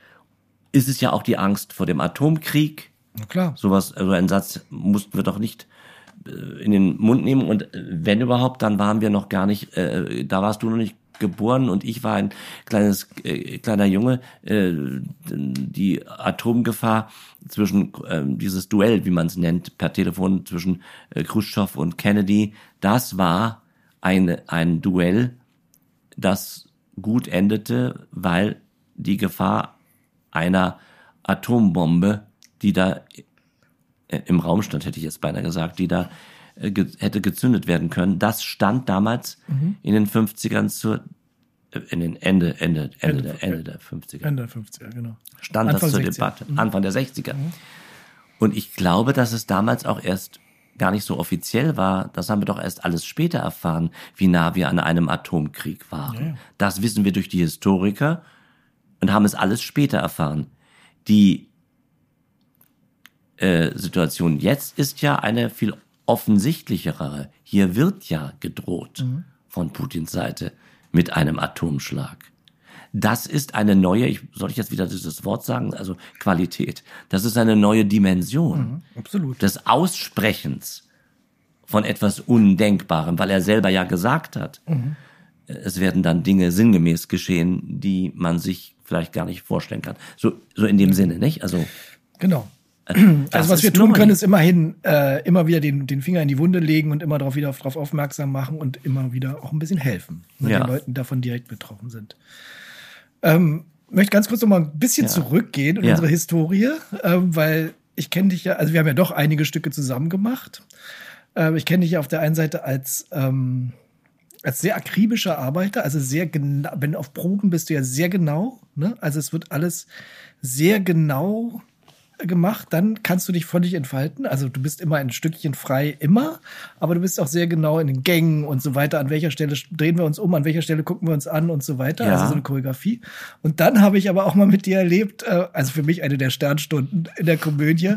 ist es ja auch die Angst vor dem Atomkrieg. Na klar. Sowas, also ein Satz mussten wir doch nicht äh, in den Mund nehmen und äh, wenn überhaupt, dann waren wir noch gar nicht, äh, da warst du noch nicht geboren und ich war ein kleines äh, kleiner Junge. Äh, die Atomgefahr zwischen äh, dieses Duell, wie man es nennt, per Telefon zwischen äh, Khrushchev und Kennedy, das war ein ein Duell, das gut endete, weil die Gefahr einer Atombombe, die da äh, im Raum stand, hätte ich jetzt beinahe gesagt, die da äh, ge hätte gezündet werden können. Das stand damals mhm. in den 50ern zur äh, in den Ende, Ende, Ende, Ende, der, Ende der 50er. Ende der 50er, genau. Stand Anfang das zur 60er. Debatte. Mhm. Anfang der 60er. Mhm. Und ich glaube, dass es damals auch erst gar nicht so offiziell war. Das haben wir doch erst alles später erfahren, wie nah wir an einem Atomkrieg waren. Ja. Das wissen wir durch die Historiker und haben es alles später erfahren. Die äh, Situation jetzt ist ja eine viel offensichtlichere. Hier wird ja gedroht mhm. von Putins Seite mit einem Atomschlag. Das ist eine neue, ich, soll ich jetzt wieder dieses Wort sagen, also Qualität. Das ist eine neue Dimension mhm, absolut. des Aussprechens von etwas Undenkbarem, weil er selber ja gesagt hat, mhm. es werden dann Dinge sinngemäß geschehen, die man sich vielleicht gar nicht vorstellen kann. So, so in dem Sinne, nicht? Also genau. Also was wir tun können, ist immerhin äh, immer wieder den, den Finger in die Wunde legen und immer darauf wieder darauf aufmerksam machen und immer wieder auch ein bisschen helfen, wenn ja. den Leuten davon direkt betroffen sind. Ähm, möchte ganz kurz noch mal ein bisschen ja. zurückgehen in ja. unsere Historie, ähm, weil ich kenne dich ja, also wir haben ja doch einige Stücke zusammen gemacht. Ähm, ich kenne dich ja auf der einen Seite als ähm, als sehr akribischer Arbeiter, also sehr genau, wenn auf Proben bist du ja sehr genau, ne? Also es wird alles sehr genau gemacht, dann kannst du dich völlig entfalten. Also du bist immer ein Stückchen frei, immer, aber du bist auch sehr genau in den Gängen und so weiter. An welcher Stelle drehen wir uns um, an welcher Stelle gucken wir uns an und so weiter. Ja. Also so eine Choreografie. Und dann habe ich aber auch mal mit dir erlebt, äh, also für mich eine der Sternstunden in der Komödie.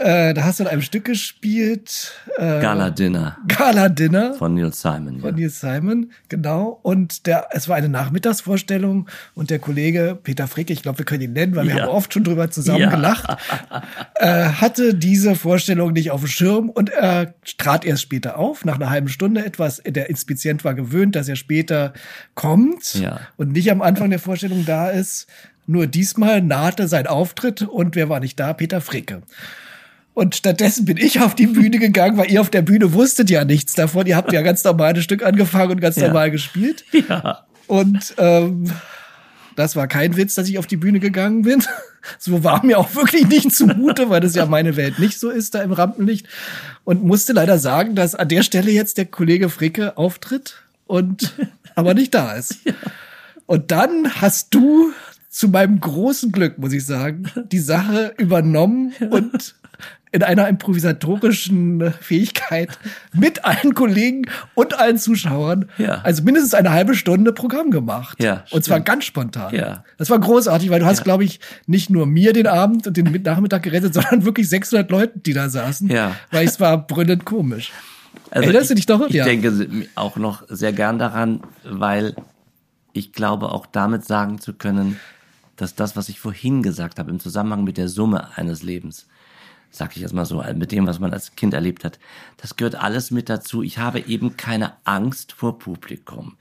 Äh, da hast du in einem Stück gespielt. Äh, Gala Dinner. Gala Dinner. Von Neil Simon. Von ja. Neil Simon, genau. Und der, es war eine Nachmittagsvorstellung und der Kollege Peter Fricke, ich glaube, wir können ihn nennen, weil wir ja. haben oft schon drüber zusammen ja. gelacht äh, hatte diese Vorstellung nicht auf dem Schirm und er trat erst später auf, nach einer halben Stunde etwas. Der Inspizient war gewöhnt, dass er später kommt ja. und nicht am Anfang der Vorstellung da ist. Nur diesmal nahte sein Auftritt und wer war nicht da? Peter Fricke. Und stattdessen bin ich auf die Bühne gegangen, weil ihr auf der Bühne wusstet ja nichts davon. Ihr habt ja ganz normal ein Stück angefangen und ganz ja. normal gespielt. Ja. Und ähm, das war kein Witz, dass ich auf die Bühne gegangen bin. So war mir auch wirklich nicht zumute, weil das ja meine Welt nicht so ist da im Rampenlicht. Und musste leider sagen, dass an der Stelle jetzt der Kollege Fricke auftritt und aber nicht da ist. Und dann hast du zu meinem großen Glück, muss ich sagen, die Sache übernommen und in einer improvisatorischen Fähigkeit mit allen Kollegen und allen Zuschauern, ja. also mindestens eine halbe Stunde Programm gemacht. Ja, und zwar ganz spontan. Ja. Das war großartig, weil du hast, ja. glaube ich, nicht nur mir den Abend und den Nachmittag gerettet, sondern wirklich 600 Leute, die da saßen. Ja. Weil es war brüllend komisch. Also Erinnerst du dich doch? Ich ja. denke auch noch sehr gern daran, weil ich glaube, auch damit sagen zu können, dass das, was ich vorhin gesagt habe, im Zusammenhang mit der Summe eines Lebens, sag ich jetzt mal so, mit dem, was man als Kind erlebt hat. Das gehört alles mit dazu. Ich habe eben keine Angst vor Publikum.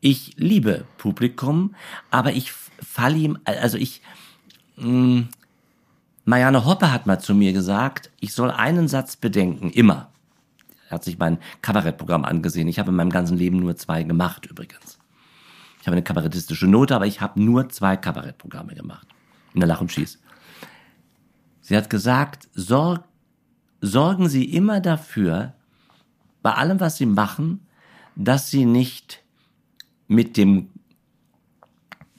Ich liebe Publikum, aber ich falle ihm, also ich, mh, hm, Marianne Hoppe hat mal zu mir gesagt, ich soll einen Satz bedenken, immer. Er hat sich mein Kabarettprogramm angesehen. Ich habe in meinem ganzen Leben nur zwei gemacht, übrigens. Ich habe eine kabarettistische Note, aber ich habe nur zwei Kabarettprogramme gemacht. In der Lach und Schieß. Sie hat gesagt, sorg, sorgen Sie immer dafür, bei allem, was Sie machen, dass Sie nicht mit dem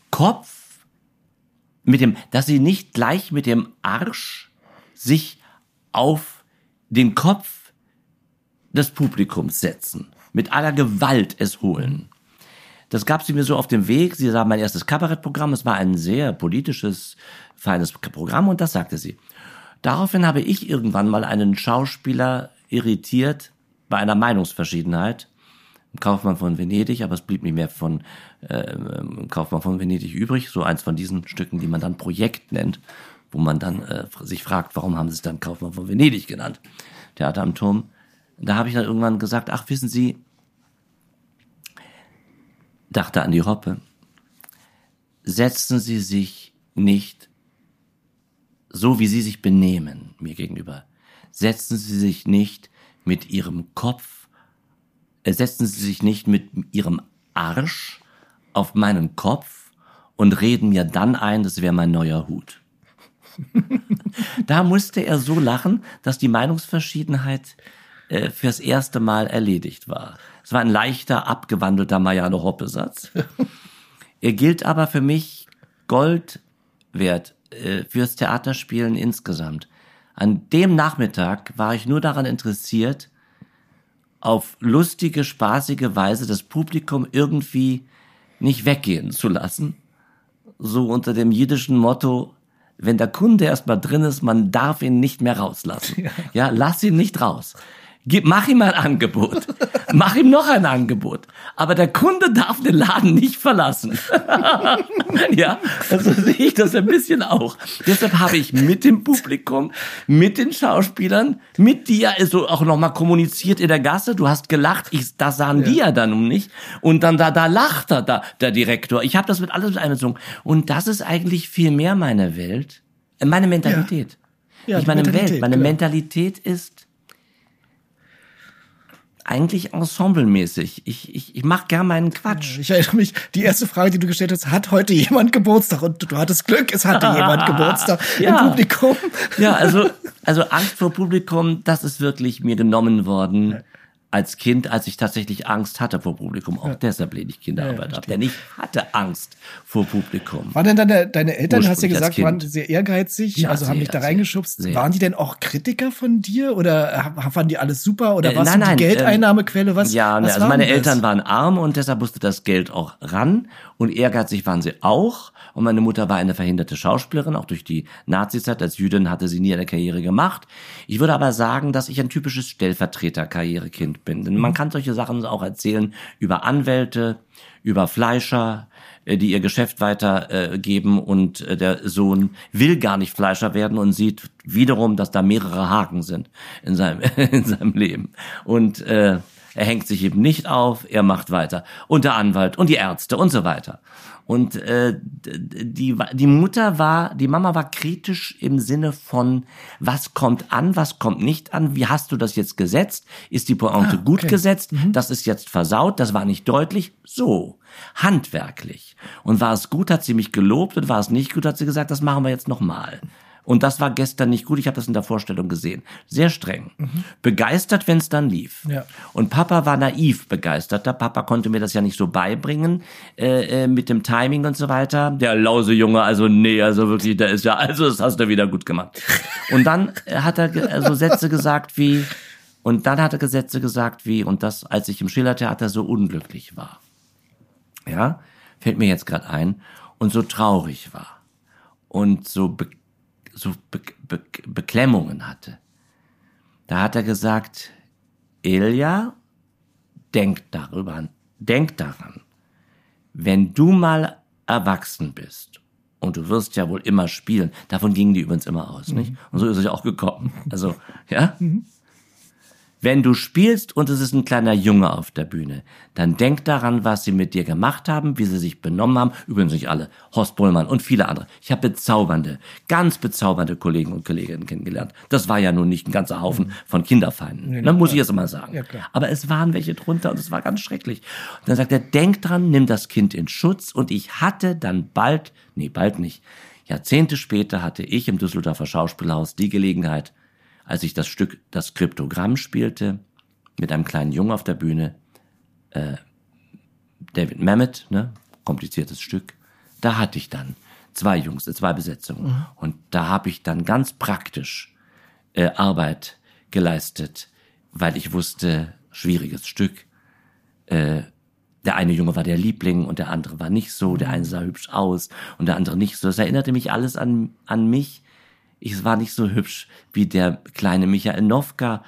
Kopf, mit dem, dass Sie nicht gleich mit dem Arsch sich auf den Kopf des Publikums setzen, mit aller Gewalt es holen. Das gab sie mir so auf dem Weg. Sie sah mein erstes Kabarettprogramm. Es war ein sehr politisches, feines Programm und das sagte sie. Daraufhin habe ich irgendwann mal einen Schauspieler irritiert bei einer Meinungsverschiedenheit Kaufmann von Venedig, aber es blieb nicht mehr von äh, Kaufmann von Venedig übrig, so eins von diesen Stücken, die man dann Projekt nennt, wo man dann äh, sich fragt, warum haben sie es dann Kaufmann von Venedig genannt? Theater am Turm. Da habe ich dann irgendwann gesagt, ach wissen Sie, dachte an die Hoppe, setzen Sie sich nicht so wie sie sich benehmen mir gegenüber. Setzen sie sich nicht mit ihrem Kopf, äh, setzen sie sich nicht mit ihrem Arsch auf meinen Kopf und reden mir dann ein, das wäre mein neuer Hut. da musste er so lachen, dass die Meinungsverschiedenheit äh, fürs erste Mal erledigt war. Es war ein leichter, abgewandelter Mariano Hoppe-Satz. er gilt aber für mich Gold wert äh, fürs Theaterspielen insgesamt. An dem Nachmittag war ich nur daran interessiert, auf lustige, spaßige Weise das Publikum irgendwie nicht weggehen zu lassen. So unter dem jiddischen Motto, wenn der Kunde erstmal drin ist, man darf ihn nicht mehr rauslassen. Ja, ja lass ihn nicht raus. Gib, mach ihm ein Angebot. mach ihm noch ein Angebot. Aber der Kunde darf den Laden nicht verlassen. ja, also sehe ich das ein bisschen auch. Deshalb habe ich mit dem Publikum, mit den Schauspielern, mit dir also auch nochmal kommuniziert in der Gasse. Du hast gelacht. Ich, das sahen ja. die ja dann um nicht. Und dann da, da lacht er, da, der Direktor. Ich habe das mit alles mit einbezogen. Und das ist eigentlich viel mehr meine Welt, meine Mentalität. Ja. Ja, ich meine Welt, meine klar. Mentalität ist, eigentlich ensemblemäßig. Ich, ich, ich mache gern meinen Quatsch. Ich erinnere mich, die erste Frage, die du gestellt hast, hat heute jemand Geburtstag? Und du hattest Glück, es hatte jemand Geburtstag ja. im Publikum. Ja, also, also Angst vor Publikum, das ist wirklich mir genommen worden als Kind, als ich tatsächlich Angst hatte vor Publikum. Auch ja. deshalb lehne ich Kinderarbeit ja, ab. Denn ich hatte Angst vor Publikum. Waren denn deine, deine Eltern, hast du ja gesagt, waren sehr ehrgeizig, ja, also haben dich da reingeschubst. Sehr. Waren die denn auch Kritiker von dir oder fanden die alles super oder äh, was nein, die Geldeinnahmequelle? Was, ja, was also meine Eltern waren arm und deshalb musste das Geld auch ran und ehrgeizig waren sie auch. Und meine Mutter war eine verhinderte Schauspielerin, auch durch die Nazizeit. Als Jüdin hatte sie nie eine Karriere gemacht. Ich würde aber sagen, dass ich ein typisches Stellvertreter-Karrierekind bin. Denn man kann solche Sachen auch erzählen über Anwälte, über Fleischer, äh, die ihr Geschäft weitergeben äh, und äh, der Sohn will gar nicht Fleischer werden und sieht wiederum, dass da mehrere Haken sind in seinem, in seinem Leben. Und äh, er hängt sich eben nicht auf, er macht weiter. Und der Anwalt und die Ärzte und so weiter. Und äh, die, die Mutter war, die Mama war kritisch im Sinne von, was kommt an, was kommt nicht an, wie hast du das jetzt gesetzt? Ist die Pointe ah, okay. gut gesetzt? Mhm. Das ist jetzt versaut, das war nicht deutlich. So, handwerklich. Und war es gut, hat sie mich gelobt und war es nicht gut, hat sie gesagt, das machen wir jetzt nochmal. Und das war gestern nicht gut. Ich habe das in der Vorstellung gesehen. Sehr streng. Mhm. Begeistert, wenn es dann lief. Ja. Und Papa war naiv begeistert. Der Papa konnte mir das ja nicht so beibringen äh, äh, mit dem Timing und so weiter. Der lause Junge, also nee, also wirklich, der ist ja, also das hast du wieder gut gemacht. Und dann hat er so also Sätze gesagt wie, und dann hat er Gesetze gesagt wie, und das, als ich im Schillertheater so unglücklich war. Ja, fällt mir jetzt gerade ein. Und so traurig war. Und so begeistert so Be Be Beklemmungen hatte. Da hat er gesagt, Ilja, denk darüber, denk daran, wenn du mal erwachsen bist und du wirst ja wohl immer spielen, davon gingen die übrigens immer aus, mhm. nicht? Und so ist es ja auch gekommen. Also, ja? Mhm. Wenn du spielst und es ist ein kleiner Junge auf der Bühne, dann denk daran, was sie mit dir gemacht haben, wie sie sich benommen haben. Übrigens nicht alle. Horst Bollmann und viele andere. Ich habe bezaubernde, ganz bezaubernde Kollegen und Kolleginnen kennengelernt. Das war ja nun nicht ein ganzer Haufen von Kinderfeinden. Nee, ne, muss ich jetzt mal sagen. Ja, Aber es waren welche drunter und es war ganz schrecklich. Und dann sagt er, denk dran, nimm das Kind in Schutz. Und ich hatte dann bald, nee, bald nicht, Jahrzehnte später hatte ich im Düsseldorfer Schauspielhaus die Gelegenheit, als ich das Stück Das Kryptogramm spielte, mit einem kleinen Jungen auf der Bühne, äh, David Mamet, ne, kompliziertes Stück, da hatte ich dann zwei Jungs, äh, zwei Besetzungen. Mhm. Und da habe ich dann ganz praktisch äh, Arbeit geleistet, weil ich wusste, schwieriges Stück. Äh, der eine Junge war der Liebling und der andere war nicht so, der eine sah hübsch aus und der andere nicht so. Das erinnerte mich alles an, an mich ich war nicht so hübsch wie der kleine Michael Nowka,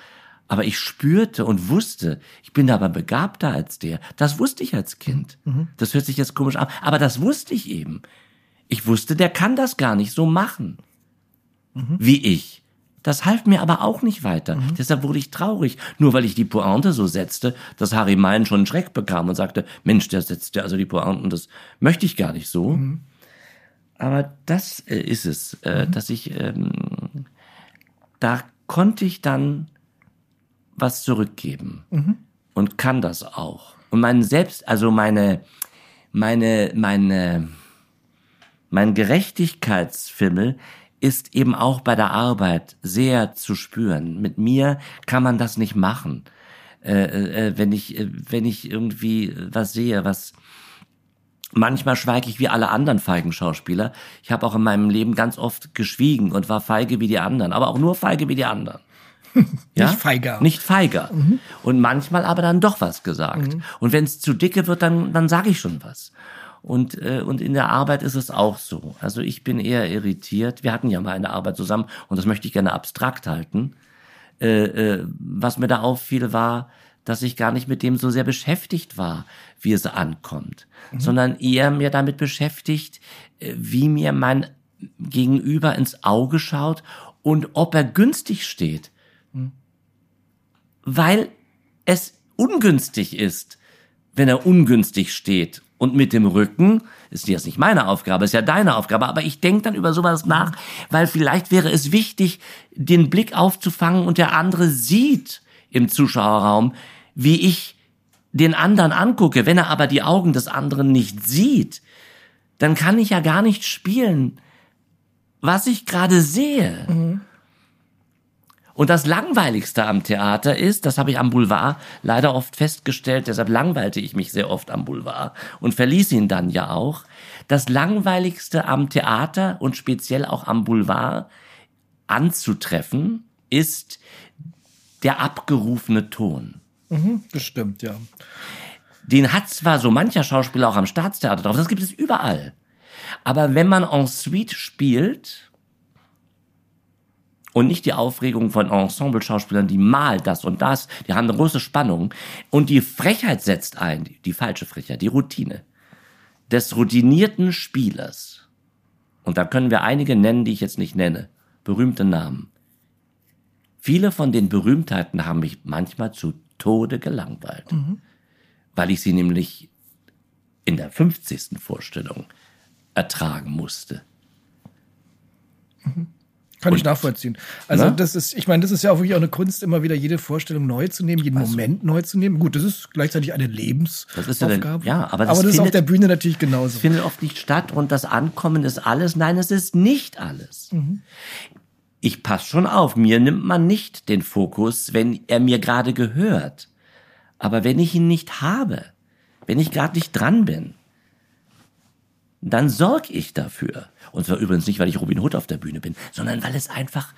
aber ich spürte und wusste, ich bin aber begabter als der. Das wusste ich als Kind. Mhm. Das hört sich jetzt komisch an, aber das wusste ich eben. Ich wusste, der kann das gar nicht so machen mhm. wie ich. Das half mir aber auch nicht weiter. Mhm. Deshalb wurde ich traurig, nur weil ich die Pointe so setzte, dass Harry Mein schon einen Schreck bekam und sagte, Mensch, der setzt ja also die Pointen, das möchte ich gar nicht so. Mhm. Aber das äh, ist es, äh, mhm. dass ich, ähm, da konnte ich dann was zurückgeben mhm. und kann das auch. Und mein Selbst, also meine, meine, meine, mein Gerechtigkeitsfimmel ist eben auch bei der Arbeit sehr zu spüren. Mit mir kann man das nicht machen. Äh, äh, wenn ich, äh, wenn ich irgendwie was sehe, was Manchmal schweige ich wie alle anderen feigen Schauspieler. Ich habe auch in meinem Leben ganz oft geschwiegen und war feige wie die anderen, aber auch nur feige wie die anderen. Ja? Nicht feiger. Nicht feiger. Mhm. Und manchmal aber dann doch was gesagt. Mhm. Und wenn es zu dicke wird, dann, dann sage ich schon was. Und, äh, und in der Arbeit ist es auch so. Also ich bin eher irritiert. Wir hatten ja mal eine Arbeit zusammen und das möchte ich gerne abstrakt halten. Äh, äh, was mir da auffiel, war, dass ich gar nicht mit dem so sehr beschäftigt war, wie es ankommt, mhm. sondern eher mir damit beschäftigt, äh, wie mir mein Gegenüber ins Auge schaut und ob er günstig steht. Mhm. Weil es ungünstig ist, wenn er ungünstig steht. Und mit dem Rücken ist jetzt nicht meine Aufgabe, ist ja deine Aufgabe, aber ich denke dann über sowas nach, weil vielleicht wäre es wichtig, den Blick aufzufangen und der andere sieht im Zuschauerraum, wie ich den anderen angucke. Wenn er aber die Augen des anderen nicht sieht, dann kann ich ja gar nicht spielen, was ich gerade sehe. Mhm. Und das Langweiligste am Theater ist, das habe ich am Boulevard leider oft festgestellt, deshalb langweilte ich mich sehr oft am Boulevard und verließ ihn dann ja auch. Das Langweiligste am Theater und speziell auch am Boulevard anzutreffen, ist der abgerufene Ton. Mhm, das stimmt, ja. Den hat zwar so mancher Schauspieler auch am Staatstheater drauf, das gibt es überall. Aber wenn man en suite spielt und nicht die Aufregung von Ensemble-Schauspielern, die mal das und das, die haben eine große Spannung und die Frechheit setzt ein, die, die falsche Frechheit, die Routine des routinierten Spielers. Und da können wir einige nennen, die ich jetzt nicht nenne, berühmte Namen. Viele von den Berühmtheiten haben mich manchmal zu Tode gelangweilt, mhm. weil ich sie nämlich in der 50. Vorstellung ertragen musste. Mhm. Kann und, ich nachvollziehen. Also na? das ist, ich meine, das ist ja auch wirklich auch eine Kunst, immer wieder jede Vorstellung neu zu nehmen, jeden also, Moment neu zu nehmen. Gut, das ist gleichzeitig eine Lebensaufgabe. Ja, ja aber das, aber das findet, ist auf der Bühne natürlich genauso. Das findet oft nicht statt und das Ankommen ist alles. Nein, es ist nicht alles. Mhm ich passe schon auf, mir nimmt man nicht den Fokus, wenn er mir gerade gehört. Aber wenn ich ihn nicht habe, wenn ich gerade nicht dran bin, dann sorge ich dafür. Und zwar übrigens nicht, weil ich Robin Hood auf der Bühne bin, sondern weil es einfach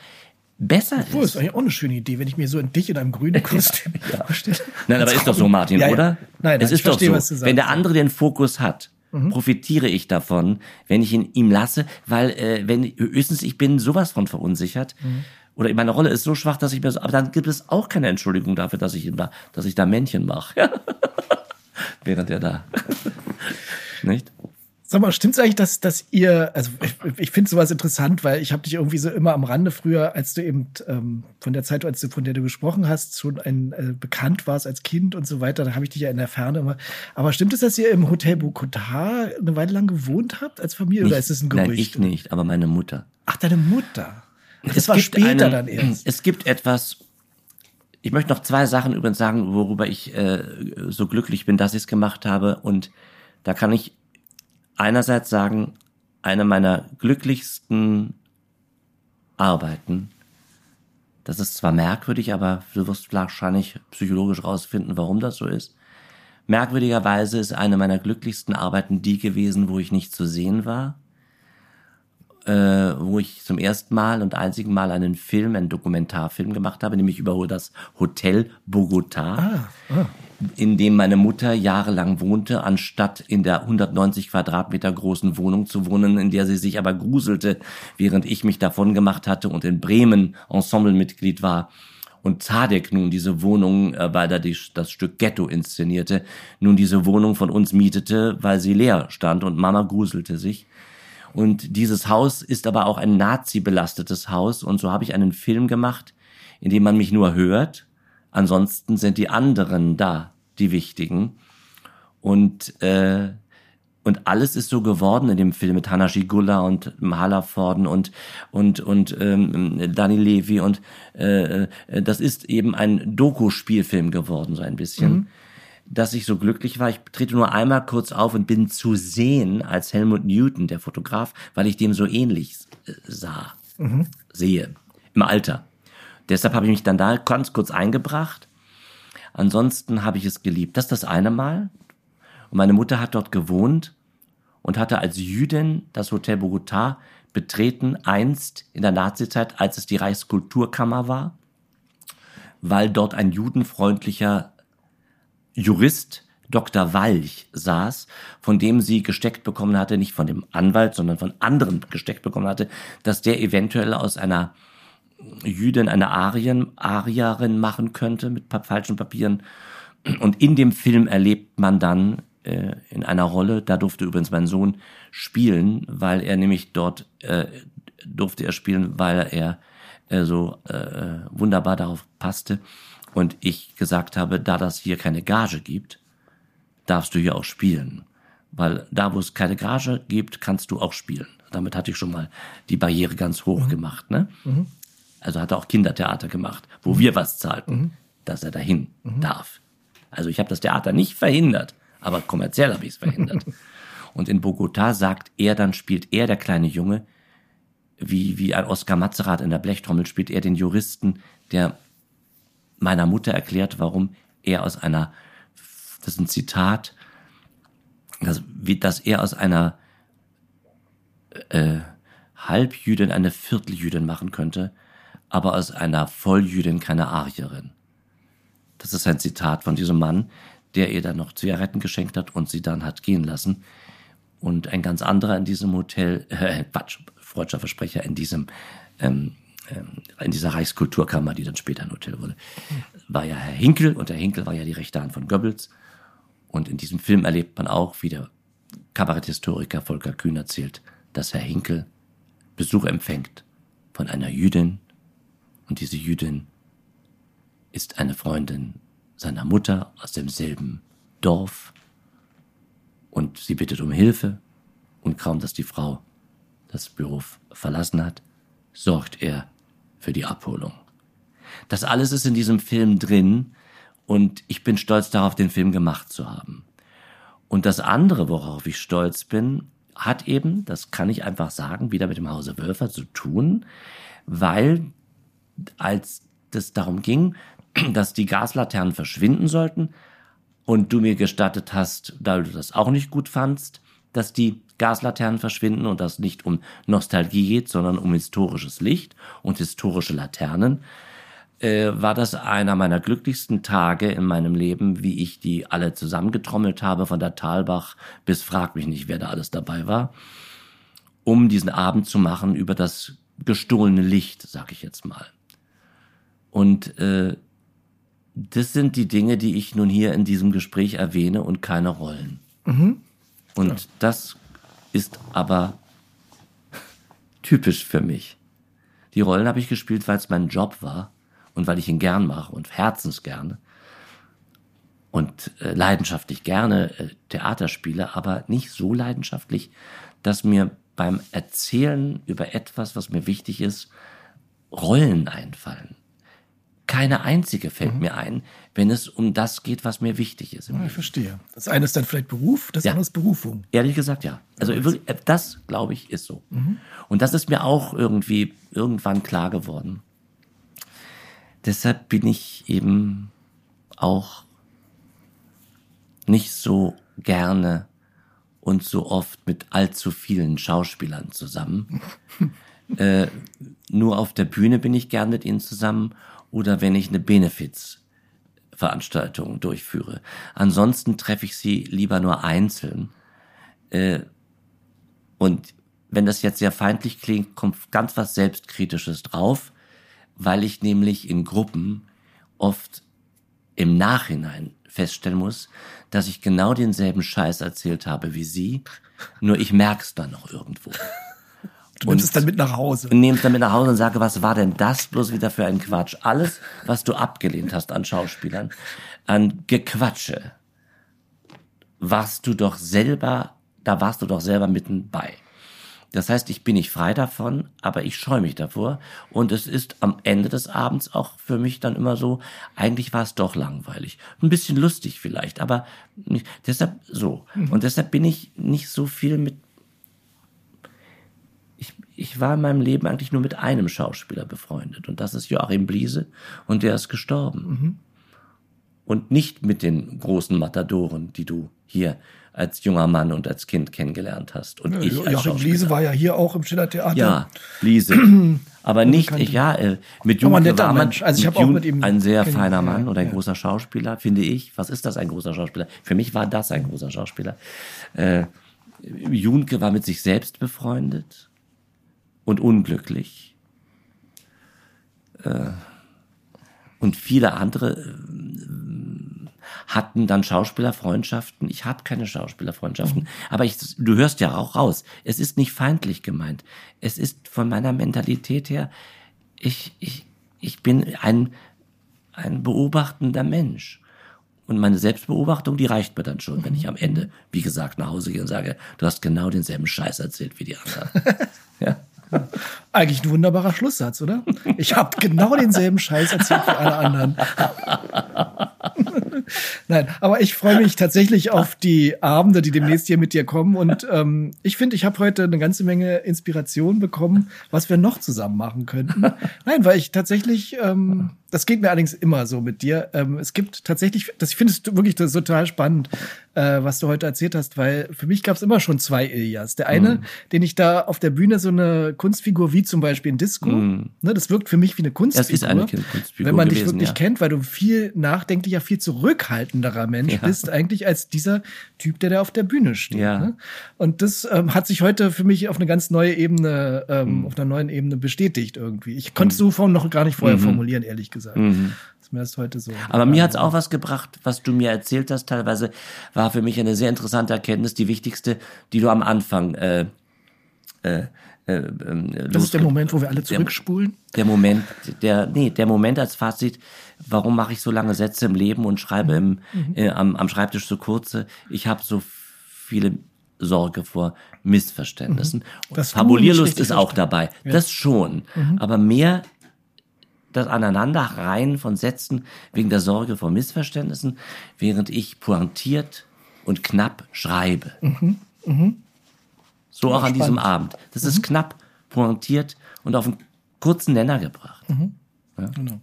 besser Obwohl, ist. Das ist eigentlich auch eine schöne Idee, wenn ich mir so in dich in einem grünen Kostüm ja, vorstelle. Nein, aber ist doch so, Martin, ja, oder? Nein, nein, es ist doch verstehe, so. Wenn der andere den Fokus hat, mhm. profitiere ich davon, wenn ich ihn ihm lasse, weil äh, wenn höchstens ich bin sowas von verunsichert mhm. oder meine Rolle ist so schwach, dass ich mir so, aber dann gibt es auch keine Entschuldigung dafür, dass ich ihn da, dass ich da Männchen mache, während er da, nicht? Sag mal, stimmt's eigentlich, dass, dass ihr, also ich, ich finde sowas interessant, weil ich habe dich irgendwie so immer am Rande früher, als du eben ähm, von der Zeit, als du, von der du gesprochen hast, schon ein äh, bekannt warst als Kind und so weiter, da habe ich dich ja in der Ferne immer. Aber stimmt es, dass ihr im Hotel Bogota eine Weile lang gewohnt habt als Familie nicht, oder ist es ein Gerücht? Nein, ich nicht, aber meine Mutter. Ach, deine Mutter. Das es war später einen, dann erst. Es gibt etwas, ich möchte noch zwei Sachen übrigens sagen, worüber ich äh, so glücklich bin, dass ich es gemacht habe und da kann ich einerseits sagen, eine meiner glücklichsten Arbeiten, das ist zwar merkwürdig, aber du wirst wahrscheinlich psychologisch rausfinden, warum das so ist. Merkwürdigerweise ist eine meiner glücklichsten Arbeiten die gewesen, wo ich nicht zu sehen war, äh, wo ich zum ersten Mal und einzigen Mal einen Film, einen Dokumentarfilm gemacht habe, nämlich über das Hotel Bogota. Ah, ah in dem meine Mutter jahrelang wohnte, anstatt in der 190 Quadratmeter großen Wohnung zu wohnen, in der sie sich aber gruselte, während ich mich davon gemacht hatte und in Bremen Ensemblemitglied war. Und Zadek nun diese Wohnung, äh, weil er die, das Stück Ghetto inszenierte, nun diese Wohnung von uns mietete, weil sie leer stand und Mama gruselte sich. Und dieses Haus ist aber auch ein Nazi-belastetes Haus und so habe ich einen Film gemacht, in dem man mich nur hört Ansonsten sind die anderen da, die wichtigen. Und, äh, und alles ist so geworden in dem Film mit Hannah Gula und Hallerforden und und und ähm, Danny Levy und äh, äh, das ist eben ein Doku-Spielfilm geworden so ein bisschen, mhm. dass ich so glücklich war. Ich trete nur einmal kurz auf und bin zu sehen als Helmut Newton, der Fotograf, weil ich dem so ähnlich äh, sah, mhm. sehe im Alter. Deshalb habe ich mich dann da ganz kurz eingebracht. Ansonsten habe ich es geliebt. Das ist das eine Mal. Und meine Mutter hat dort gewohnt und hatte als Jüdin das Hotel Bogotá betreten, einst in der Nazizeit, als es die Reichskulturkammer war, weil dort ein judenfreundlicher Jurist Dr. Walch saß, von dem sie gesteckt bekommen hatte, nicht von dem Anwalt, sondern von anderen gesteckt bekommen hatte, dass der eventuell aus einer Jüdin eine Arien, Arierin machen könnte mit falschen Papieren. Und in dem Film erlebt man dann äh, in einer Rolle, da durfte übrigens mein Sohn spielen, weil er nämlich dort äh, durfte er spielen, weil er äh, so äh, wunderbar darauf passte. Und ich gesagt habe, da das hier keine Gage gibt, darfst du hier auch spielen. Weil da, wo es keine Gage gibt, kannst du auch spielen. Damit hatte ich schon mal die Barriere ganz hoch mhm. gemacht. Ne? Mhm. Also hat er auch Kindertheater gemacht, wo mhm. wir was zahlten, mhm. dass er dahin mhm. darf. Also ich habe das Theater nicht verhindert, aber kommerziell habe ich es verhindert. Und in Bogota sagt er, dann spielt er, der kleine Junge, wie, wie ein Oskar Matzerath in der Blechtrommel, spielt er den Juristen, der meiner Mutter erklärt, warum er aus einer, das ist ein Zitat, dass, wie, dass er aus einer äh, Halbjüdin eine Vierteljüdin machen könnte, aber aus einer Volljüdin keine Arierin. Das ist ein Zitat von diesem Mann, der ihr dann noch Zigaretten geschenkt hat und sie dann hat gehen lassen. Und ein ganz anderer in diesem Hotel, äh, Quatsch, freudscher Versprecher, in diesem ähm, ähm, in dieser Reichskulturkammer, die dann später ein Hotel wurde, war ja Herr Hinkel und Herr Hinkel war ja die rechte Hand von Goebbels. Und in diesem Film erlebt man auch, wie der Kabaretthistoriker Volker Kühn erzählt, dass Herr Hinkel Besuch empfängt von einer Jüdin und diese Jüdin ist eine Freundin seiner Mutter aus demselben Dorf und sie bittet um Hilfe und kaum, dass die Frau das Büro verlassen hat, sorgt er für die Abholung. Das alles ist in diesem Film drin und ich bin stolz darauf, den Film gemacht zu haben. Und das andere, worauf ich stolz bin, hat eben, das kann ich einfach sagen, wieder mit dem Hause Wölfer zu tun, weil als es darum ging, dass die Gaslaternen verschwinden sollten und du mir gestattet hast, da du das auch nicht gut fandst, dass die Gaslaternen verschwinden und das nicht um Nostalgie geht, sondern um historisches Licht und historische Laternen, äh, war das einer meiner glücklichsten Tage in meinem Leben, wie ich die alle zusammengetrommelt habe, von der Talbach bis frag mich nicht, wer da alles dabei war, um diesen Abend zu machen über das gestohlene Licht, sag ich jetzt mal. Und äh, das sind die Dinge, die ich nun hier in diesem Gespräch erwähne und keine Rollen. Mhm. Und ja. das ist aber typisch für mich. Die Rollen habe ich gespielt, weil es mein Job war und weil ich ihn gern mache und herzensgerne und äh, leidenschaftlich gerne äh, Theater spiele, aber nicht so leidenschaftlich, dass mir beim Erzählen über etwas, was mir wichtig ist, Rollen einfallen. Keine einzige fällt mhm. mir ein, wenn es um das geht, was mir wichtig ist. Ja, ich verstehe. Das eine ist dann vielleicht Beruf, das ja. andere ist Berufung. Ehrlich gesagt, ja. Also das, glaube ich, ist so. Mhm. Und das ist mir auch irgendwie irgendwann klar geworden. Deshalb bin ich eben auch nicht so gerne und so oft mit allzu vielen Schauspielern zusammen. äh, nur auf der Bühne bin ich gern mit ihnen zusammen oder wenn ich eine Benefizveranstaltung durchführe. Ansonsten treffe ich sie lieber nur einzeln. Äh, und wenn das jetzt sehr feindlich klingt, kommt ganz was Selbstkritisches drauf, weil ich nämlich in Gruppen oft im Nachhinein feststellen muss, dass ich genau denselben Scheiß erzählt habe wie sie, nur ich merk's dann noch irgendwo. Du nimmst es dann mit nach Hause. Und nehme es dann mit nach Hause und sage, was war denn das bloß wieder für ein Quatsch? Alles, was du abgelehnt hast an Schauspielern, an Gequatsche, warst du doch selber, da warst du doch selber mitten bei. Das heißt, ich bin nicht frei davon, aber ich scheue mich davor. Und es ist am Ende des Abends auch für mich dann immer so, eigentlich war es doch langweilig. Ein bisschen lustig vielleicht, aber nicht, deshalb so. Mhm. Und deshalb bin ich nicht so viel mit ich war in meinem Leben eigentlich nur mit einem Schauspieler befreundet und das ist Joachim Bliese und der ist gestorben. Mhm. Und nicht mit den großen Matadoren, die du hier als junger Mann und als Kind kennengelernt hast. Und ich als Joachim Liese war ja hier auch im Schillertheater. Ja, Liese. Aber nicht, ich, ja, äh, mit netter war man. Also ich mit auch mit ihm ein sehr feiner Mann ja, oder ein ja. großer Schauspieler, finde ich. Was ist das, ein großer Schauspieler? Für mich war das ein großer Schauspieler. Äh, Junke war mit sich selbst befreundet und unglücklich. Äh, und viele andere äh, hatten dann Schauspielerfreundschaften. Ich habe keine Schauspielerfreundschaften, aber ich, du hörst ja auch raus. Es ist nicht feindlich gemeint. Es ist von meiner Mentalität her, ich, ich, ich bin ein, ein beobachtender Mensch. Und meine Selbstbeobachtung, die reicht mir dann schon, wenn ich am Ende, wie gesagt, nach Hause gehe und sage, du hast genau denselben Scheiß erzählt wie die anderen. ja. Eigentlich ein wunderbarer Schlusssatz, oder? Ich habe genau denselben Scheiß erzählt wie alle anderen. Nein, aber ich freue mich tatsächlich auf die Abende, die demnächst hier mit dir kommen. Und ähm, ich finde, ich habe heute eine ganze Menge Inspiration bekommen, was wir noch zusammen machen könnten. Nein, weil ich tatsächlich, ähm, das geht mir allerdings immer so mit dir. Ähm, es gibt tatsächlich, das, ich finde es wirklich total spannend, äh, was du heute erzählt hast, weil für mich gab es immer schon zwei Ilias. Der eine, den ich da auf der Bühne so eine Kunstfigur wie zum Beispiel in Disco, ne, das wirkt für mich wie eine Kunstfigur. Das ist eine Kunstfigur Wenn man dich gewesen, wirklich ja. kennt, weil du viel nachdenklicher, viel zurückhaltenderer Mensch Ja. bist, eigentlich als dieser Typ, der da auf der Bühne steht. Ja. Ne? Und das ähm, hat sich heute für mich auf eine ganz neue Ebene, ähm, Hm. auf einer neuen Ebene bestätigt irgendwie. Ich konnte es so vorhin noch gar nicht vorher formulieren, ehrlich gesagt. Ist mir erst heute so. Mhm. Aber mir hat's auch was gebracht, was du mir erzählt hast. Teilweise war für mich eine sehr interessante Erkenntnis, die wichtigste, die du am Anfang äh, äh, äh, ähm, Das ist der Moment, wo wir alle der- zurückspulen. Der Moment, der, nee, der Moment als Fazit, warum mache ich so lange Sätze im Leben und schreibe im, äh, am, am Schreibtisch so kurze? Ich habe so viele Sorge vor Missverständnissen. Du Fabulierlust ist auch dabei. Das schon. Aber mehr das Aneinanderreihen von Sätzen wegen der Sorge vor Missverständnissen, während ich pointiert und knapp schreibe. So auch an diesem Abend. Das ist knapp, pointiert und auf einen kurzen Nenner gebracht. Genau.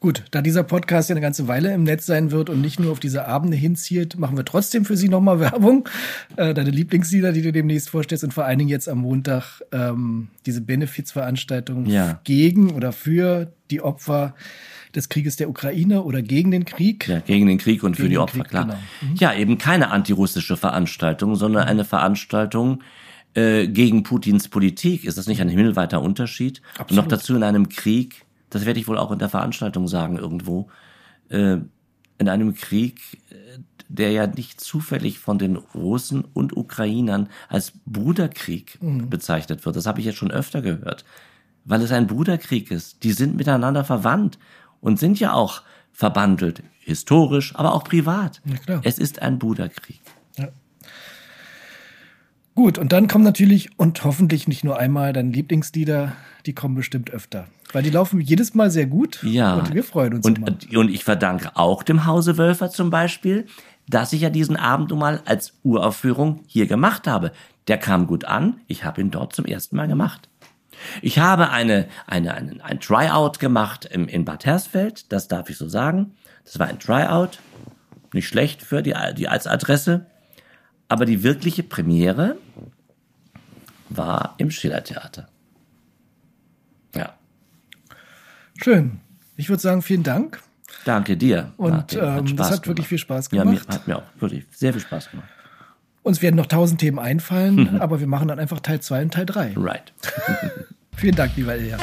Gut, da dieser Podcast ja eine ganze Weile im Netz sein wird und nicht nur auf diese Abende hinzielt, machen wir trotzdem für Sie nochmal Werbung. Äh, deine Lieblingslieder, die du demnächst vorstellst und vor allen Dingen jetzt am Montag ähm, diese Benefizveranstaltung Ja. gegen oder für die Opfer des Krieges der Ukraine oder gegen den Krieg. Ja, gegen den Krieg und für Gegen die den Opfer, Krieg, klar. genau. Ja, eben keine antirussische Veranstaltung, sondern eine Veranstaltung äh, gegen Putins Politik. Ist das nicht ein himmelweiter Unterschied? Und noch Absolut. dazu in einem Krieg, das werde ich wohl auch in der Veranstaltung sagen irgendwo, äh, in einem Krieg, äh, der ja nicht zufällig von den Russen und Ukrainern als Bruderkrieg Mhm. bezeichnet wird. Das habe ich jetzt schon öfter gehört. Weil es ein Bruderkrieg ist. Die sind miteinander verwandt und sind ja auch verbandelt, historisch, aber auch privat. Es ist ein Bruderkrieg. Gut, und dann kommen natürlich und hoffentlich nicht nur einmal deine Lieblingslieder, die kommen bestimmt öfter. Weil die laufen jedes Mal sehr gut Ja. und wir freuen uns und, immer. Und ich verdanke auch dem Hause Wölfer zum Beispiel, dass ich ja diesen Abend nun mal als Uraufführung hier gemacht habe. Der kam gut an, ich habe ihn dort zum ersten Mal gemacht. Ich habe eine, eine, eine, ein Tryout gemacht im, in Bad Hersfeld, das darf ich so sagen. Das war ein Tryout, nicht schlecht für die, die als Adresse. Aber die wirkliche Premiere war im Schillertheater. Ja, Schön. Ich würde sagen, vielen Dank. danke dir. Und Martin. ähm, das Spaß hat wirklich gemacht. viel Spaß Ja, mir, gemacht. hat mir auch wirklich sehr viel Spaß gemacht. Uns werden noch tausend Themen einfallen, aber wir machen dann einfach Teil 2 und Teil 3. Right. Vielen Dank, lieber Ilja.